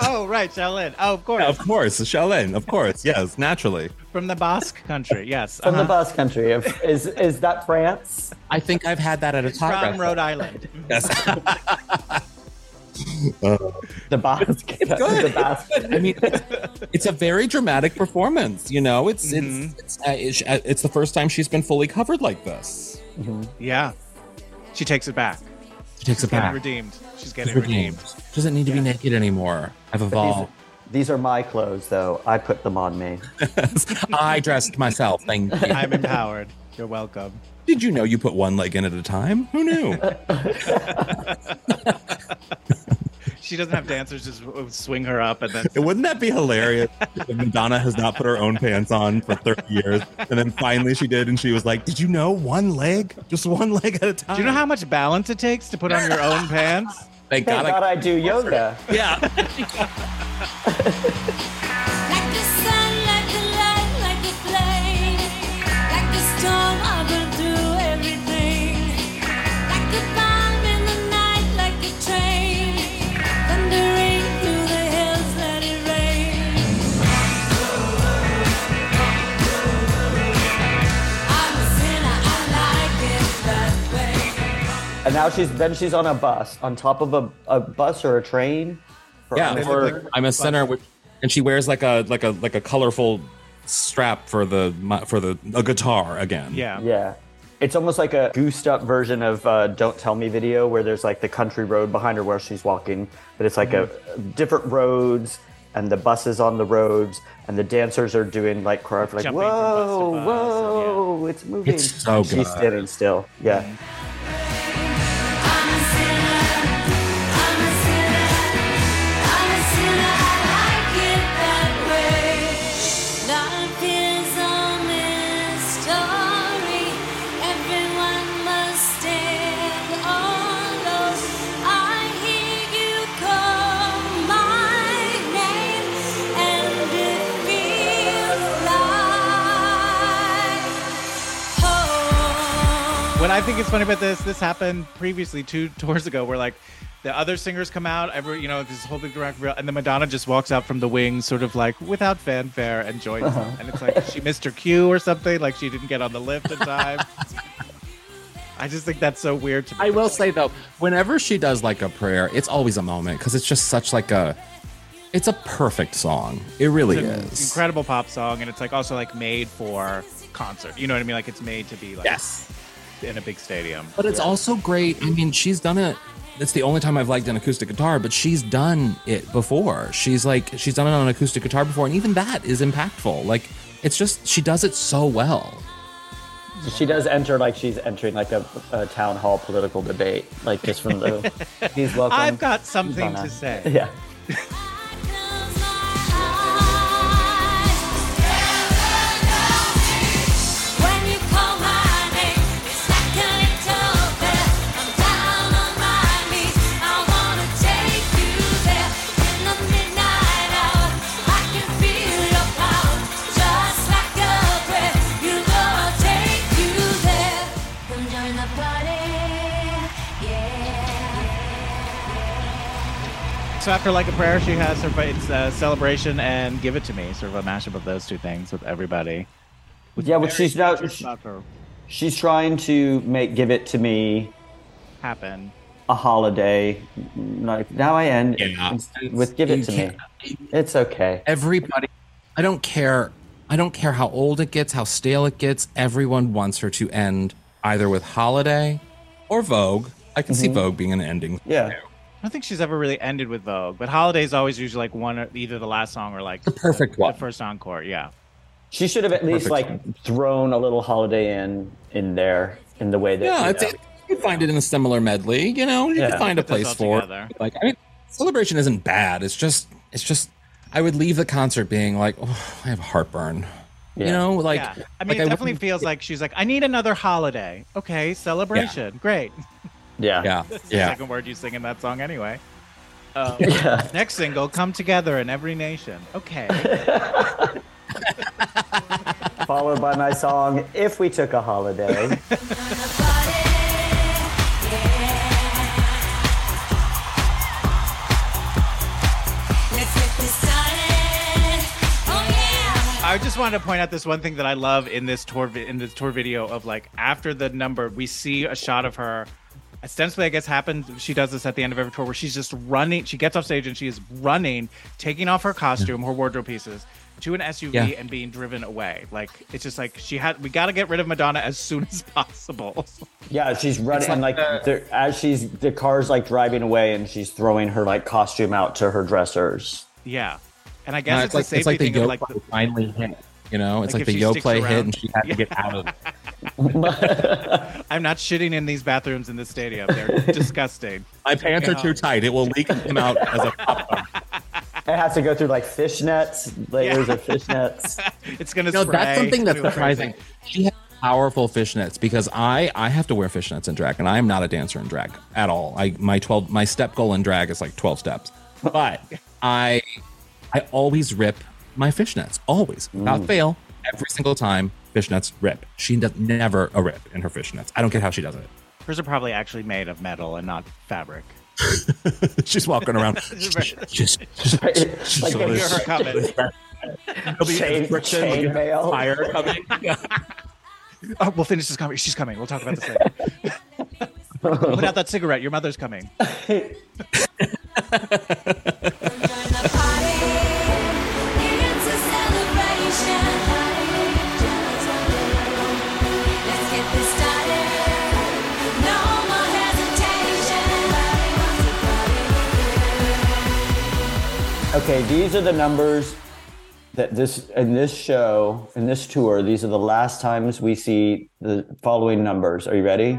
oh, right, Shaolin. Oh, of course. Yeah, of course, Shaolin. Of course, [laughs] yes, naturally. From the Basque country. Yes. From the uh-huh. Basque country. Is is that France? I think I've had that at a Thai From restaurant. Rhode Island. Yes. [laughs] [laughs] The Basque. good. The Basque. I mean, it's a very dramatic performance. You know, it's Mhm. it's it's, uh, it's uh, it's the first time she's been fully covered like this. Yeah. She takes it back. She takes it back. redeemed. She's She's getting redeemed. redeemed. Doesn't need to be naked anymore. I've These, evolved. these are my clothes, though. I put them on me. [laughs] I dressed myself. Thank you. I'm empowered. You're welcome. Did you know you put one leg in at a time? Who knew? [laughs] She doesn't have dancers just swing her up and then Wouldn't that be hilarious if Madonna has not put her own pants on for 30 years and then finally she did and she was like, Did you know one leg? Just one leg at a time. Do you know how much balance it takes to put on your own pants? Thank Thank God, God I, I do yoga. Yeah. [laughs] And now she's then she's on a bus, on top of a, a bus or a train. For Yeah, for, like I'm a Sinner, with, and she wears like a like a like a colorful strap for the for the a guitar again. Yeah. Yeah. It's almost like a goosed up version of uh, Don't Tell Me video where there's like the country road behind her where she's walking, but it's like a different roads and the buses on the roads and the dancers are doing like choreography like Jumping from bus whoa, bus, whoa, it's moving. It's so And She's standing still. Yeah. What I think is funny about this, this happened previously two [laughs] tours ago, where like the other singers come out, every you know, this whole big direct reel, and then Madonna just walks out from the wings, sort of like without fanfare, and joins uh-huh. them. And it's like she missed her cue or something, like she didn't get on the lift in time. [laughs] I just think that's so weird to me. I will say though, whenever she does like a prayer, it's always a moment because it's just such like a, it's a perfect song. It really It's an is. incredible pop song, and it's like also like made for concert. You know what I mean? Like it's made to be like Yes. In a big stadium. But it's also great. I mean, she's done it. It's the only time I've liked an acoustic guitar, but she's done it before. She's like, she's done it on an acoustic guitar before, and even that is impactful. Like, it's just, she does it so well. She does enter like she's entering like a, a town hall political debate, like just from the. [laughs] Please welcome. I've got something to say. Yeah. [laughs] So after like a prayer, she has her it's uh, celebration and give it to me, sort of a mashup of those two things with everybody. With Yeah, but she's now- she- She's trying to make "Give It to Me" happen. a holiday. Like now, I end Yeah. with "Give It You to Me." It's okay. Everybody, I don't care I don't care how old it gets, how stale it gets. Everyone wants her to end either with Holiday or Vogue. I can see Vogue being an ending. Yeah. I don't think she's ever really ended with Vogue, but Holiday's always usually like one, or either the last song or like The perfect the, one. the first encore. Yeah. She should have at least Perfect. like thrown a little holiday in in there in the way that Yeah, you it's, know. you could find it in a similar medley. You know, you Yeah. could find a place for together. it. Like, I mean, celebration isn't bad. It's just, it's just. I would leave the concert being like, oh, I have a heartburn. You know, like, yeah. I mean, like it definitely wouldn't- feels like she's like, I need another holiday. Okay, celebration. Great. Yeah. Yeah, That's the yeah. second word you sing in that song anyway. Um, [laughs] Yeah. next single, Come Together in Every Nation. Okay. [laughs] Followed by my song If We Took a Holiday. Let's get this started. Oh yeah. I just wanted to point out this one thing that I love in this tour in this tour video of like after the number we see a shot of her ostensibly I guess happened she does this at the end of every tour where she's just running she gets off stage and she is running taking off her costume her wardrobe pieces to an SUV Yeah. and being driven away like it's just like she had we got to get rid of Madonna as soon as [laughs] possible Yeah, she's running and like like there- as she's the car's like driving away and she's throwing her like costume out to her dressers. yeah and I No, guess it's, it's, like a it's like safety the thing yo of like the, finally hit. You know, it's Like like, the yo sticks play hit, and she had to get out of. [laughs] it. [laughs] I'm not shitting in these bathrooms in the stadium they're [laughs] disgusting My pants are too tight; it will leak and come out as a popcorn. [laughs] It has to go through like fishnets, layers of fishnets. [laughs] it's gonna No, spray. that's something that's It's gonna be surprising. She has powerful fishnets because I I have to wear fishnets in drag, and I am not a dancer in drag at all. I my twelve my step goal in drag is like twelve steps, but I I always rip my fishnets always without mm. fail every single time. Fishnets rip. She does never a rip in her fishnets. I don't get how she does it. Hers are probably actually made of metal and not fabric. [laughs] She's walking around. [laughs] Right. just, like I can [laughs] a hear her coming. chain, chain mail. fire coming. Oh, we'll finish this conversation. She's coming. We'll talk about this later. Put out that cigarette. Your mother's coming. Okay, these are the numbers that this in this show, in this tour, these are the last times we see the following numbers. Are you ready?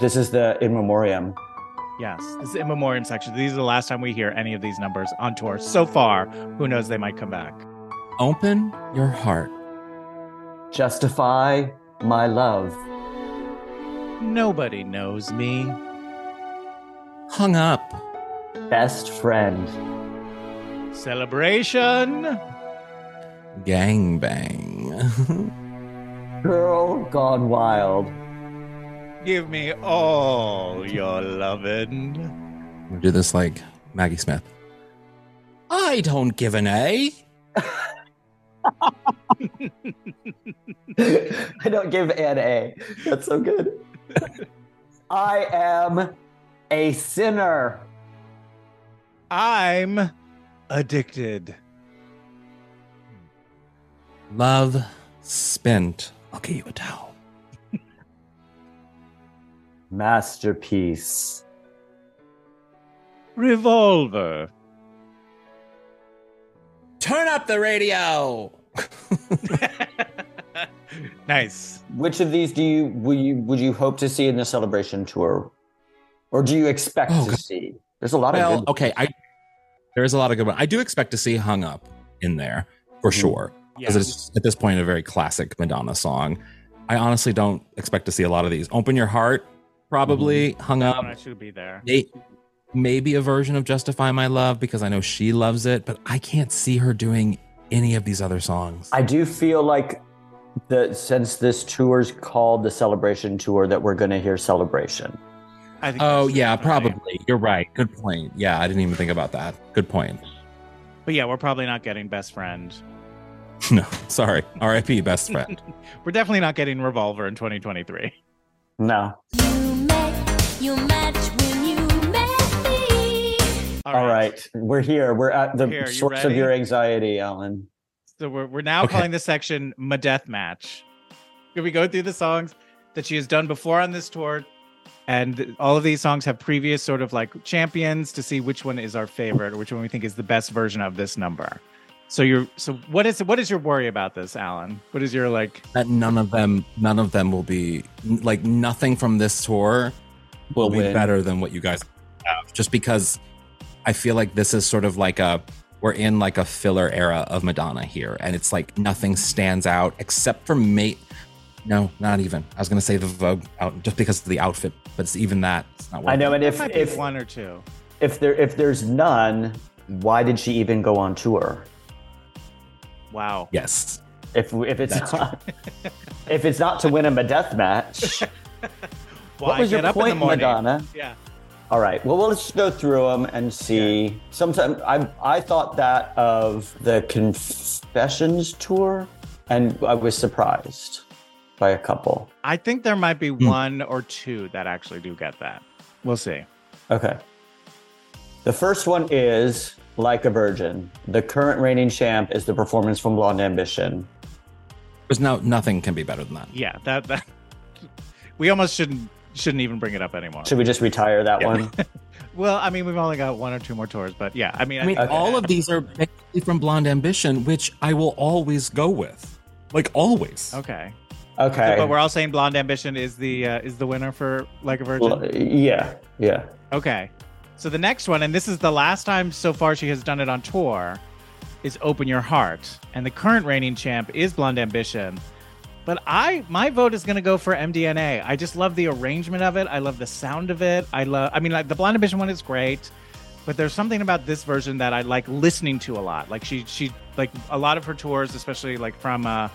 This is the in memoriam. Yes, this is in memoriam section. These are the last time we hear any of these numbers on tour so far. Who knows? They might come back. Open your heart. Justify my love. Nobody knows me. Hung up. Best friend. Celebration. Gang bang. [laughs] Girl gone wild. Give me all your lovin'. We'll do this like Maggie Smith. I don't give an A. [laughs] I don't give an A. That's so good. [laughs] I am a sinner. I'm addicted. Love spent. I'll give you a towel. [laughs] Masterpiece. Revolver. Turn up the radio. [laughs] nice. Which of these do you would you would you hope to see in the celebration tour, or do you expect Oh, to God. see? There's a lot Well, of good. okay. I there's a lot of good one. I do expect to see "Hung Up" in there for Mhm. sure Yeah. because it's at this point a very classic Madonna song. I honestly don't expect to see a lot of these. "Open Your Heart" probably "Hung Up." one I should be there. May- maybe a version of "Justify My Love" because I know she loves it, but I can't see her doing any of these other songs. I do feel like that since this tour's called the celebration tour, that we're going to hear celebration. I think oh yeah, definitely- probably. You're right. Good point. Yeah, I didn't even think about that. Good point. But yeah, we're probably not getting best friend. [laughs] No, sorry. R.I.P. Best friend. [laughs] We're definitely not getting Revolver in 2023. No. You met, you match when you met me. All right. We're here. We're at the Here, you source of your anxiety, Alan. So we're we're now Okay. calling this section "Ma Death Match." Can we go through the songs that she has done before on this tour? And all of these songs have previous sort of like champions to see which one is our favorite or which one we think is the best version of this number. So you're so what is what is your worry about this, Alan? What is your like That none of them, none of them will be like nothing from this tour will be win. better than what you guys have. Just because I feel like this is sort of like a we're in like a filler era of Madonna here, and it's like nothing stands out except for mate. No, not even. I was gonna say the Vogue out just because of the outfit, but it's even that. It's not. What I know, and if if one or two? if there if there's none, why did she even go on tour? Wow. Yes. If if it's That's not [laughs] if it's not to win him a death match, [laughs] Why what was your get up in point. Madonna? Yeah. All right. Well, well, let's go through them and see. Sometimes I I thought that of the Confessions tour, and I was surprised by a couple. I think there might be Hmm. one or two that actually do get that. We'll see. Okay. The first one is Like a Virgin. The current reigning champ is the performance from Blonde Ambition. There's no nothing can be better than that. Yeah, that that [laughs] we almost shouldn't shouldn't even bring it up anymore. Should we just retire that Yeah. one? [laughs] Well, I mean, we've only got one or two more tours, but yeah, I mean, I mean, Okay. all of these are basically from Blonde Ambition, which I will always go with, like always. okay. Okay. But we're all saying Blonde Ambition is the uh, is the winner for Like a Virgin. Well, yeah. Yeah. Okay. So the next one, and this is the last time so far she has done it on tour, is Open Your Heart. And the current reigning champ is Blonde Ambition. But I my vote is gonna go for MDNA. I just love the arrangement of it. I love the sound of it. I love I mean like the Blonde Ambition one is great, but there's something about this version that I like listening to a lot. Like she she like a lot of her tours, especially like from uh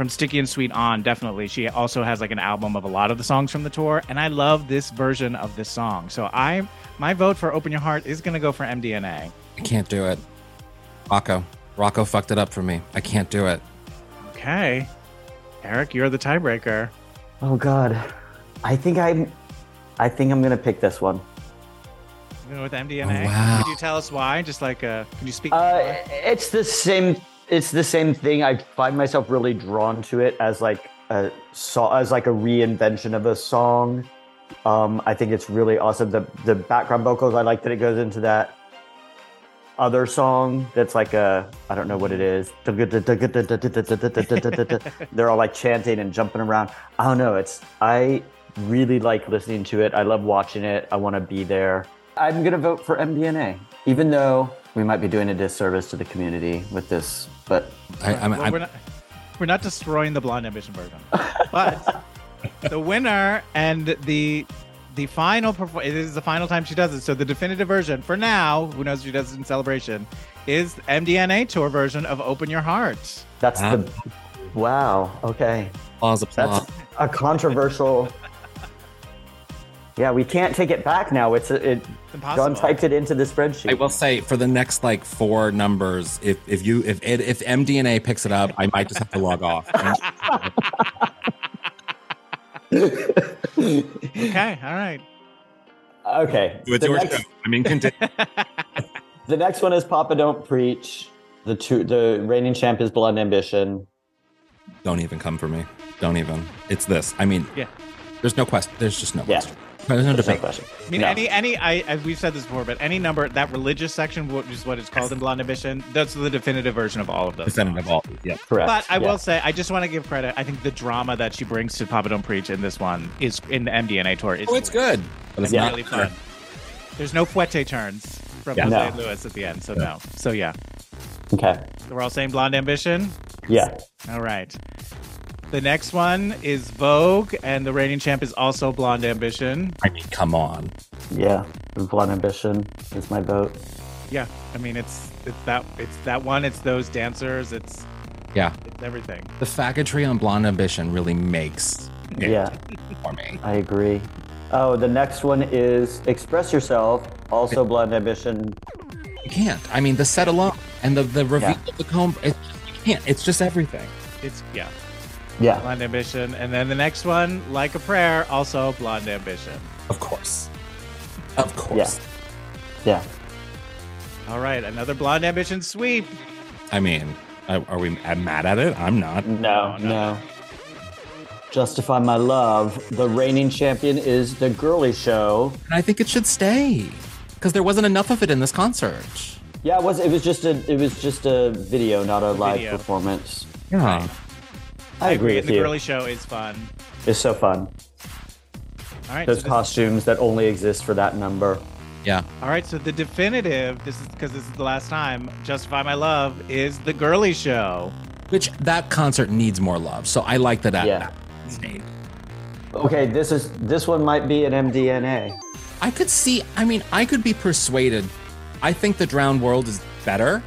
from Sticky and Sweet on, definitely. She also has like an album of a lot of the songs from the tour, and I love this version of this song. So I my vote for Open Your Heart is gonna go for MDNA. I can't do it. Rocco. Rocco fucked it up for me. I can't do it. Okay. Eric, you're the tiebreaker. Oh God. I think I'm. I think I'm gonna pick this one. You know, with MDNA. Oh, wow. Could you tell us why? Just like uh can you speak Uh, it's the same. It's the same thing. I find myself really drawn to it as like a so as like a reinvention of a song. Um, I think it's really awesome. The the background vocals. I like that it goes into that other song that's like a I don't know what it is. [laughs] They're all like chanting and jumping around. I don't know. It's I really like listening to it. I love watching it. I want to be there. I'm gonna vote for MDNA, even though we might be doing a disservice to the community with this. But I, I'm, Well, I'm, we're not we're not destroying the Blonde Ambition version. [laughs] But the winner and the the final perform it is the final time she does it. So the definitive version for now, who knows if she does it in celebration, is MDNA tour version of Open Your Heart. that's Wow. the ah. wow. Okay, applause, applause. that's a controversial. Yeah, we can't take it back now. It's it. It's impossible. John typed it into the spreadsheet. I will say for the next like four numbers, if if you if it, if MDNA picks it up, I might just have to log off. [laughs] Okay, all right. okay. It's the, your next, show. I mean, continue. [laughs] the next one is Papa Don't Preach. The two, the reigning champ is Blonde Ambition. Don't even come for me. Don't even. It's this. I mean, Yeah. there's no question. There's just no Yeah. question. There's no There's no debate. question. I mean, No. any any I as we've said this before, but any number that religious section, which is what it's called in Blonde Ambition, that's the definitive version of all of those. Definitive all. Yeah. Correct. But I yeah. will say, I just want to give credit. I think the drama that she brings to Papa Don't Preach in this one is in the MDNA tour. Is Oh, it's good. But it's It's not really fun. There's no fouette turns from Yeah. Jose No. Luis at the end, so no. So yeah, Okay. so we're all saying Blonde Ambition. Yeah. All right. The next one is Vogue, and the reigning champ is also Blonde Ambition. I mean, come on. Yeah. Blonde Ambition is my vote. Yeah, I mean it's it's that it's that one. It's those dancers. It's Yeah. it's everything. The faggotry on Blonde Ambition really makes it Yeah. for me. I agree. Oh, the next one is Express Yourself, also Blonde Ambition. You can't. I mean, the set alone and the the reveal Yeah. of the comb. It, you can't. It's just everything. It's yeah, Yeah. Blonde Ambition, and then the next one, Like a Prayer, also Blonde Ambition. Of course. Of course. Yeah. All right, another Blonde Ambition sweep. I mean, are we mad at it? I'm not. No, no. Justify my love. The reigning champion is the girly show. And I think it should stay because there wasn't enough of it in this concert. Yeah, it was. It was just a. It was just a video, not a live video. performance. Yeah. I agree with The you. girly show is fun. It's so fun. All right. Those so this- costumes that only exist for that number. Yeah. all right. So the definitive. This is because this is the last time. Justify my love is the girly show. Which that concert needs more love. So I like that. Yeah. that. Okay, this is this one might be an MDNA. I could see. I mean, I could be persuaded. I think the drowned world is better,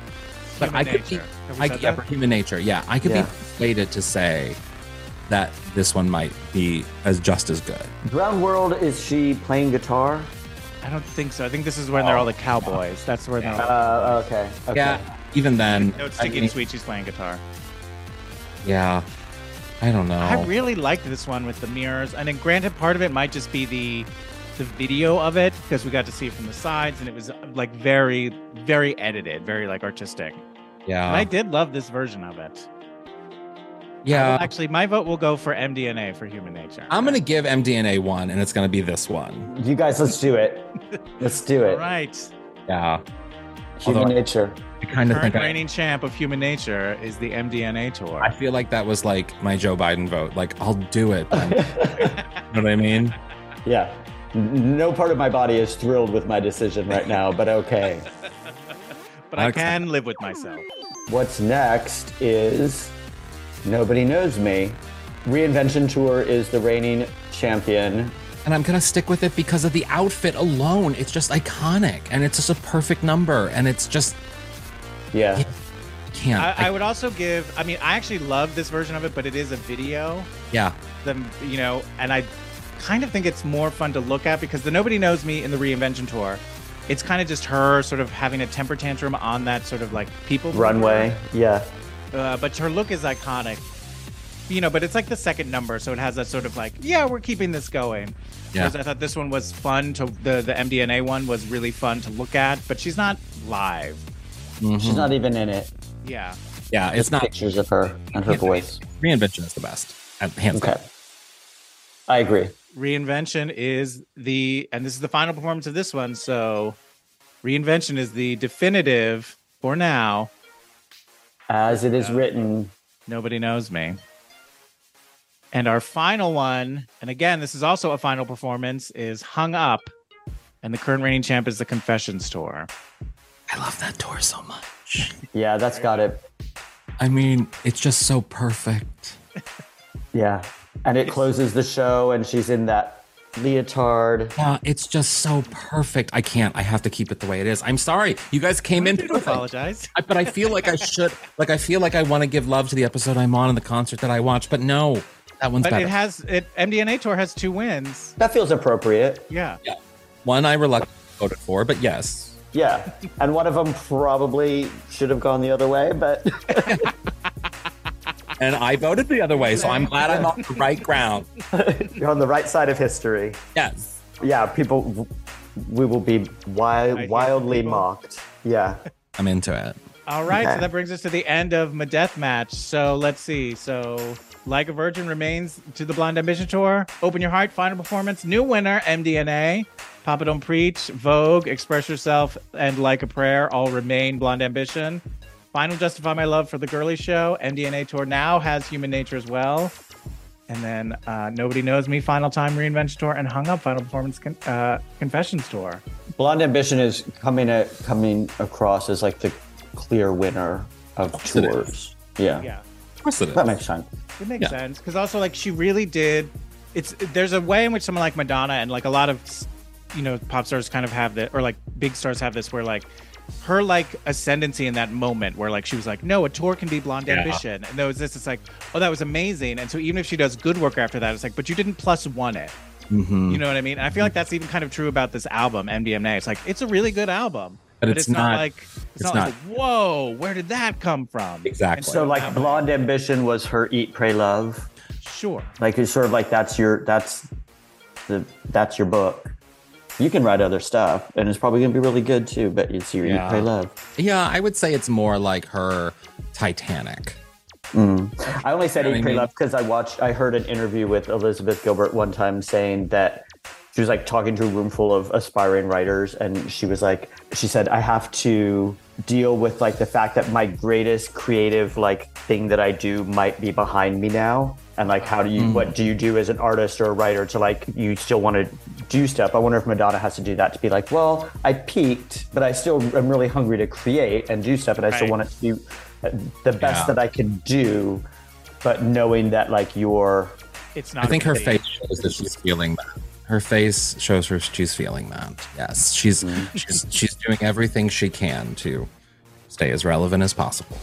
but Human I could nature. Have we I, yeah, for human nature. Yeah, I could Yeah. be persuaded to say that this one might be as just as good. Drowned World is she playing guitar? I don't think so. I think this is when they're all the cowboys. That's where they're. Uh, okay. okay. Yeah. Even then, No, it's I Sticky mean, and Sweet. She's playing guitar. yeah. I don't know. I really liked this one with the mirrors, and then granted, part of it might just be the the video of it because we got to see it from the sides, and it was like very, very edited, very like artistic. yeah. And I did love this version of it. Yeah. Actually, my vote will go for MDNA for Human Nature. I'm gonna give MDNA one, and it's gonna be this one. You guys, let's do it. Let's do it. right. Yeah. Human Although- nature. I kind of Current think I, reigning champ of Human Nature is the MDNA tour. I feel like that was like my Joe Biden vote. Like I'll do it. [laughs] you know what I mean? yeah. No part of my body is thrilled with my decision right now, but okay. [laughs] but I Okay. can live with myself. What's next is Nobody Knows Me. Reinvention Tour is the reigning champion. And I'm gonna stick with it because of the outfit alone. It's just iconic, and it's just a perfect number, and it's just Yeah. can't. I, I would also give. I mean, I actually love this version of it, but it is a video. yeah. the you know, and I kind of think it's more fun to look at because the Nobody Knows Me in the reinvention tour, it's kind of just her sort of having a temper tantrum on that sort of like people. Runway. Yeah. Uh, but her look is iconic. You know, but it's like the second number, so it has that sort of like, yeah, we're keeping this going. Yeah. Whereas I thought this one was fun to the the MDNA one was really fun to look at, but she's not live. She's not even in it. Yeah. Yeah, it's not Pictures of her and her voice. reinvention is the best. And hands Okay. down. I agree. Reinvention is the, and this is the final performance of this one. So, Reinvention is the definitive for now. As it is written, Nobody knows me. And our final one, and again, this is also a final performance, is Hung Up. And the current reigning champ is the Confessions Tour. I love that tour so much. yeah, that's got it. I mean, it's just so perfect. [laughs] Yeah. And it closes the show, and she's in that leotard. Yeah, it's just so perfect. I can't. I have to keep it the way it is. I'm sorry. You guys came in I do apologize. I, but I feel like I should. Like I feel like I want to give love to the episode I'm on and the concert that I watched. But no, that one's But better. it has it MDNA tour has two wins. That feels appropriate. Yeah. Yeah. One I reluctantly voted for, but yes. Yeah. And one of them probably should have gone the other way, but [laughs] And I voted the other way, so I'm glad I'm on the right ground. [laughs] you're on the right side of history. Yes. Yeah, people, we will be wild, wildly people. mocked. Yeah. [laughs] I'm into it. All right, Okay. so that brings us to the end of my death match. So let's see. So Like a Virgin remains to the Blonde Ambition Tour. Open Your Heart, final performance. New winner, MDNA. Papa Don't Preach, Vogue, Express Yourself, and Like a Prayer all remain Blonde Ambition. Final Justify My Love for the Girly Show. MDNA Tour now has Human Nature as well. And then uh, Nobody Knows Me, Final Time Reinvention Tour, and Hung Up, Final Performance con- uh, Confessions Tour. Blonde Ambition is coming a, coming across as like the clear winner of course tours. Yeah. Yeah. Of course it is. That makes sense. It makes Yeah. sense because also like she really did. It's there's a way in which someone like Madonna and like a lot of you know pop stars kind of have that, or like big stars have this, where like her like ascendancy in that moment where like she was like, no, a tour can be Blonde Yeah. Ambition, and there was this. It's like, oh, that was amazing, and so even if she does good work after that, it's like, but you didn't plus one it. Mhm. You know what I mean? And I feel like that's even kind of true about this album, MDNA. It's like it's a really good album, But but, it's it's, not, not- like it's, it's not, not- like whoa, where did that come from? Exactly. So like Blonde Ambition was her Eat, Pray, Love. Sure. Like it's sort of like that's your that's the that's your book. You can write other stuff, and it's probably gonna be really good too. But it's your Yeah. Pray, Love. Yeah, I would say it's more like her Titanic. Mm. I only said You know eat, what I pray, mean? love because I watched. I heard an interview with Elizabeth Gilbert one time saying that she was like talking to a room full of aspiring writers, and she was like, she said, I have to deal with like the fact that my greatest creative like thing that I do might be behind me now, and like how do you what do you do as an artist or a writer to like you still want to do stuff? I wonder if Madonna has to do that to be like, well, I peaked, but I still am really hungry to create and do stuff, and I still want it to be uh, the best Yeah. that I can do, but knowing that like you're It's not. I think her fake. face shows that she's feeling that. Her face shows her she's feeling that. Yes, she's she's she's doing everything she can to stay as relevant as possible.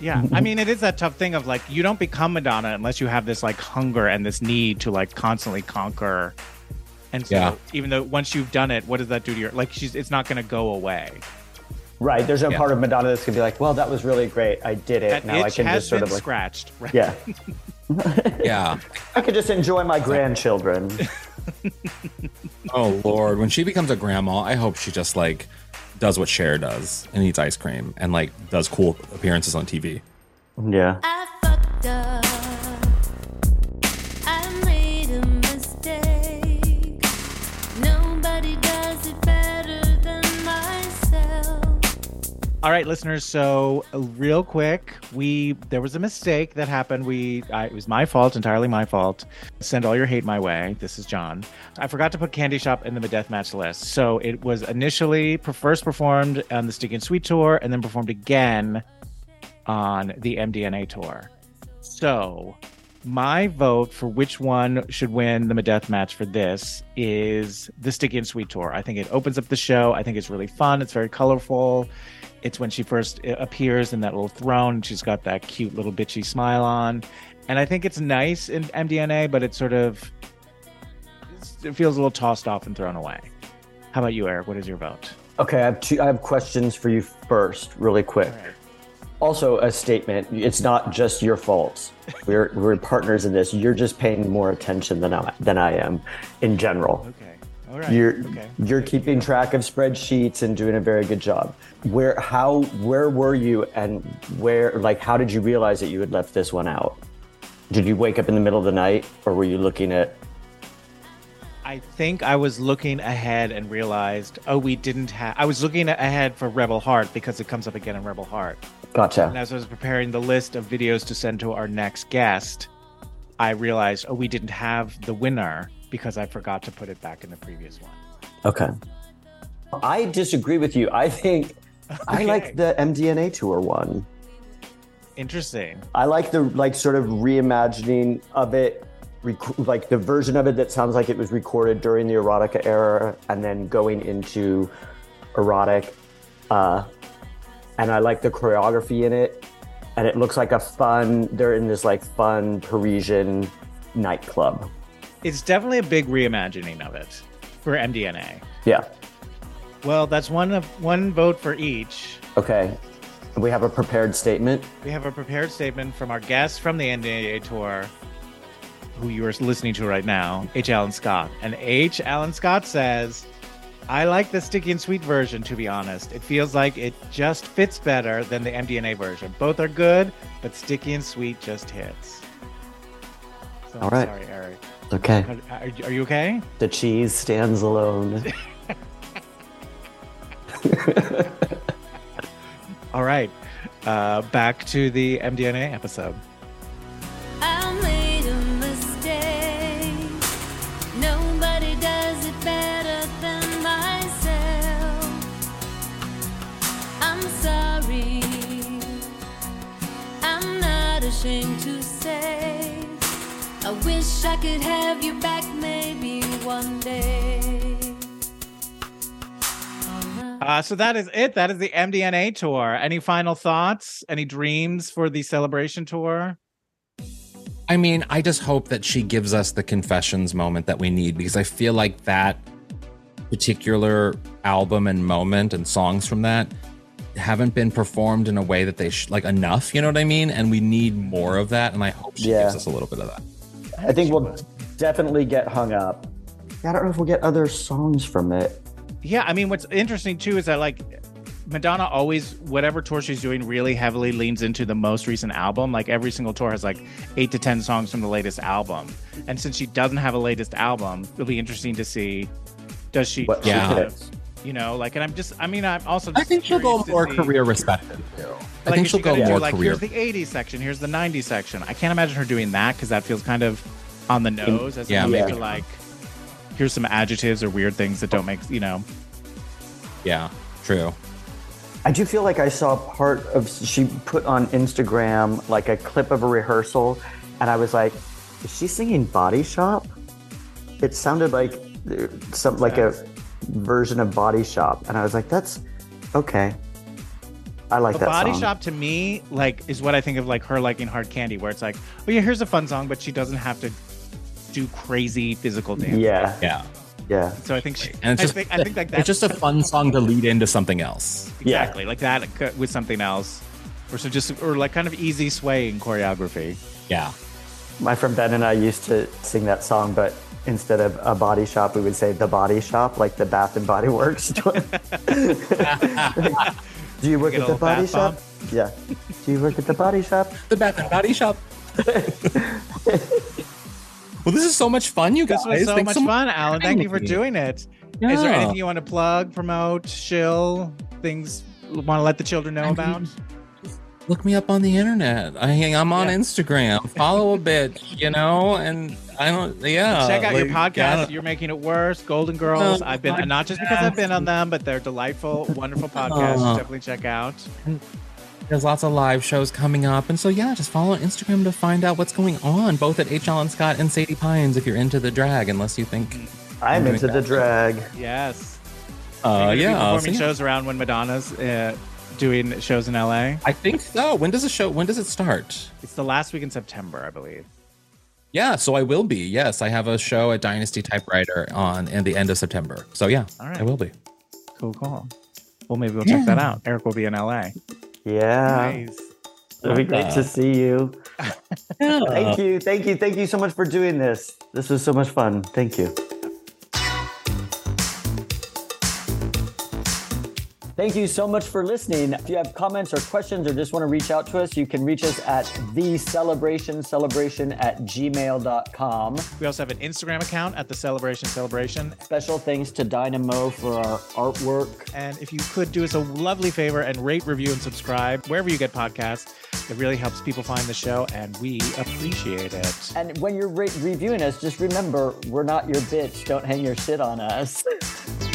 Yeah, I mean, it is that tough thing of like you don't become Madonna unless you have this like hunger and this need to like constantly conquer. And so, Yeah. even though once you've done it, what does that do to your like? She's it's not going to go away. right. There's no Yeah. part of Madonna that's gonna be like, well, that was really great. I did it. That now I can has just sort been of like, scratched. Right? yeah, [laughs] Yeah. I could just enjoy my grandchildren. Oh Lord, when she becomes a grandma, I hope she just like does what Cher does and eats ice cream and like does cool appearances on TV. yeah. All right, listeners. So, uh, real quick, we there was a mistake that happened. We I, it was my fault, entirely my fault. Send all your hate my way. This is John. I forgot to put Candy Shop in the deathmatch list. So it was initially first performed on the Stick and Sweet tour, and then performed again on the MDNA tour. So my vote for which one should win the Death match for this is the Sticky and Sweet tour. I think it opens up the show. I think it's really fun. It's very colorful. It's when she first uh, appears in that little throne. and She's got that cute little bitchy smile on, and I think it's nice in MDNA, but it's sort of it feels a little tossed off and thrown away. How about you, Eric? What is your vote? Okay, I have two. I have questions for you first, really quick. Also, a statement. It's not just your fault. We're we're partners in this. You're just paying more attention than I than I am, in general. Okay. All right. You're okay. you're keeping track of spreadsheets and doing a very good job. Where how where were you and where like how did you realize that you had left this one out? Did you wake up in the middle of the night or were you looking at I think I was looking ahead and realized, oh, we didn't have. I was looking ahead for Rebel Heart because it comes up again in Rebel Heart. Gotcha. And as I was preparing the list of videos to send to our next guest, I realized, oh, we didn't have the winner because I forgot to put it back in the previous one. Okay. I disagree with you. I think I like the MDNA tour one. Interesting. I like the like sort of reimagining of it, rec- like the version of it that sounds like it was recorded during the erotica era, and then going into erotic. Uh, and I like the choreography in it, and it looks like a fun. They're in this like fun Parisian nightclub. It's definitely a big reimagining of it for MDNA. Yeah. Well, that's one of one vote for each. Okay. We have a prepared statement. We have a prepared statement from our guest from the NDA tour, who you are listening to right now, H. Alan Scott. And H. Alan Scott says, I like the sticky and sweet version, to be honest. It feels like it just fits better than the MDNA version. Both are good, but sticky and sweet just hits. So, All right. Sorry, Eric. Okay. Are, are, are you okay? The cheese stands alone. [laughs] All right. Uh, back to the MDNA episode. I made a mistake. Nobody does it better than myself. I'm sorry. I'm not ashamed to say. I wish I could have you back maybe one day. Uh, so that is it. That is the MDNA tour. Any final thoughts? Any dreams for the celebration tour? I mean, I just hope that she gives us the confessions moment that we need because I feel like that particular album and moment and songs from that haven't been performed in a way that they sh- like enough. You know what I mean? And we need more of that. And I hope she Yeah. gives us a little bit of that. I think we'll definitely get hung up. I don't know if we'll get other songs from it. Yeah, I mean, what's interesting too is that like Madonna always, whatever tour she's doing, really heavily leans into the most recent album. Like every single tour has like eight to 10 songs from the latest album. And since she doesn't have a latest album, it'll be interesting to see does she, What Yeah. picks. You know, like, and I'm just, I mean, I'm also I think she'll go curious more see- career respected too. I like think she'll go gotta do, more like, career. Here's the 80s section, here's the 90s section. I can't imagine her doing that because that feels kind of on the nose as Yeah, opposed maybe. to like, here's some adjectives or weird things that don't make, you know, Yeah, true. I do feel like I saw part of she put on Instagram like a clip of a rehearsal, and I was like, "Is she singing Body Shop?" It sounded like uh, some like a version of Body Shop, and I was like, "That's okay." I like a that body song. shop to me like is what i think of like her liking hard candy where it's like oh yeah here's a fun song but she doesn't have to do crazy physical dance Yeah, Yeah, yeah, so i think she and it's I just think, I think like that's it's just a fun song to lead into something else. Yeah. exactly like that with something else or so just or like kind of easy swaying choreography Yeah, My friend Ben and I used to sing that song, but instead of a body shop, we would say the body shop, like the Bath and Body Works. [laughs] Do you work Get at the body shop? bomb? Yeah. Do you work at the body shop? the Bath and Body Shop. [laughs] well, this is so much fun, you guys. this was so Thanks much fun alan thank you for doing it Is Yeah. there anything you want to plug promote shill things want to let the children know I about Look me up on the internet. I, I'm on Yeah. Instagram. Follow a bit, you know, and I don't. Yeah, Check out your podcast. You're making it worse. Golden Girls. I've been not just because I've been on them, but they're delightful, wonderful podcasts. Oh. Definitely check out. There's lots of live shows coming up, and so yeah, just follow Instagram to find out what's going on, both at H. Alan Scott and Sadie Pines. If you're into the drag, unless you think, I'm into the drag. Yes. uh, You're gonna be yeah, performing so, yeah. shows around when Madonna's uh, doing shows in LA. I think so. When does the show? When does it start? It's the last week in September, I believe. Yeah, so I will be. Yes, I have a show at Dynasty Typewriter on in the end of September. So yeah, All right. I will be. Cool, cool. Well, maybe we'll check that out. Eric will be in LA. Yeah. Nice. It'll be great to uh, see you. [laughs] Thank uh, you. Thank you. Thank you so much for doing this. This was so much fun. Thank you. Thank you so much for listening. If you have comments or questions or just want to reach out to us, you can reach us at the celebration celebration at gmail.com. We also have an Instagram account at the Celebration Celebration. Special thanks to Dyna Moe for our artwork. And if you could do us a lovely favor and rate, review, and subscribe wherever you get podcasts, it really helps people find the show, and we appreciate it. And when you're re- reviewing us, just remember we're not your bitch. Don't hang your shit on us. [laughs]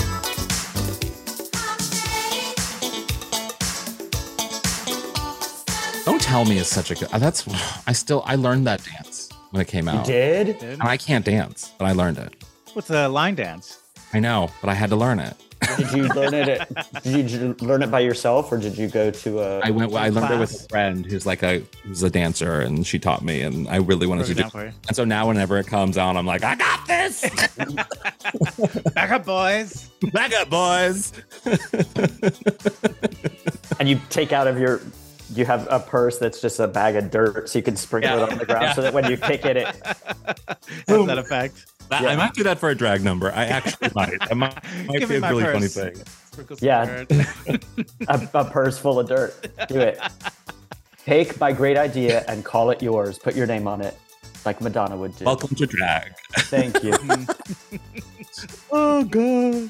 tell me is such a good. Uh, that's I still I learned that dance when it came out, Did? Did- and I can't dance, but I learned it. What's a line dance? I know, but I had to learn it. Did you learn it? At, [laughs] did you learn it by yourself, or did you go to a? I went. I learned it with a friend who's like a who's a dancer, and she taught me, and I really wanted to do. down. And so now, whenever it comes out, I'm like, I got this. [laughs] Back up, boys. [laughs] Back up, boys. and you take out of your. You have a purse that's just a bag of dirt, so you can sprinkle Yeah. it on the ground, so that when you kick it, it [laughs] Has that effect. That- Yeah. I might do that for a drag number. I actually might. That might, [laughs] might Give be a my really funny thing. Sprinkle Yeah. [laughs] a, a purse full of dirt. Do it. Take my great idea and call it yours. Put your name on it, like Madonna would do. Welcome to drag. Thank you. Oh god.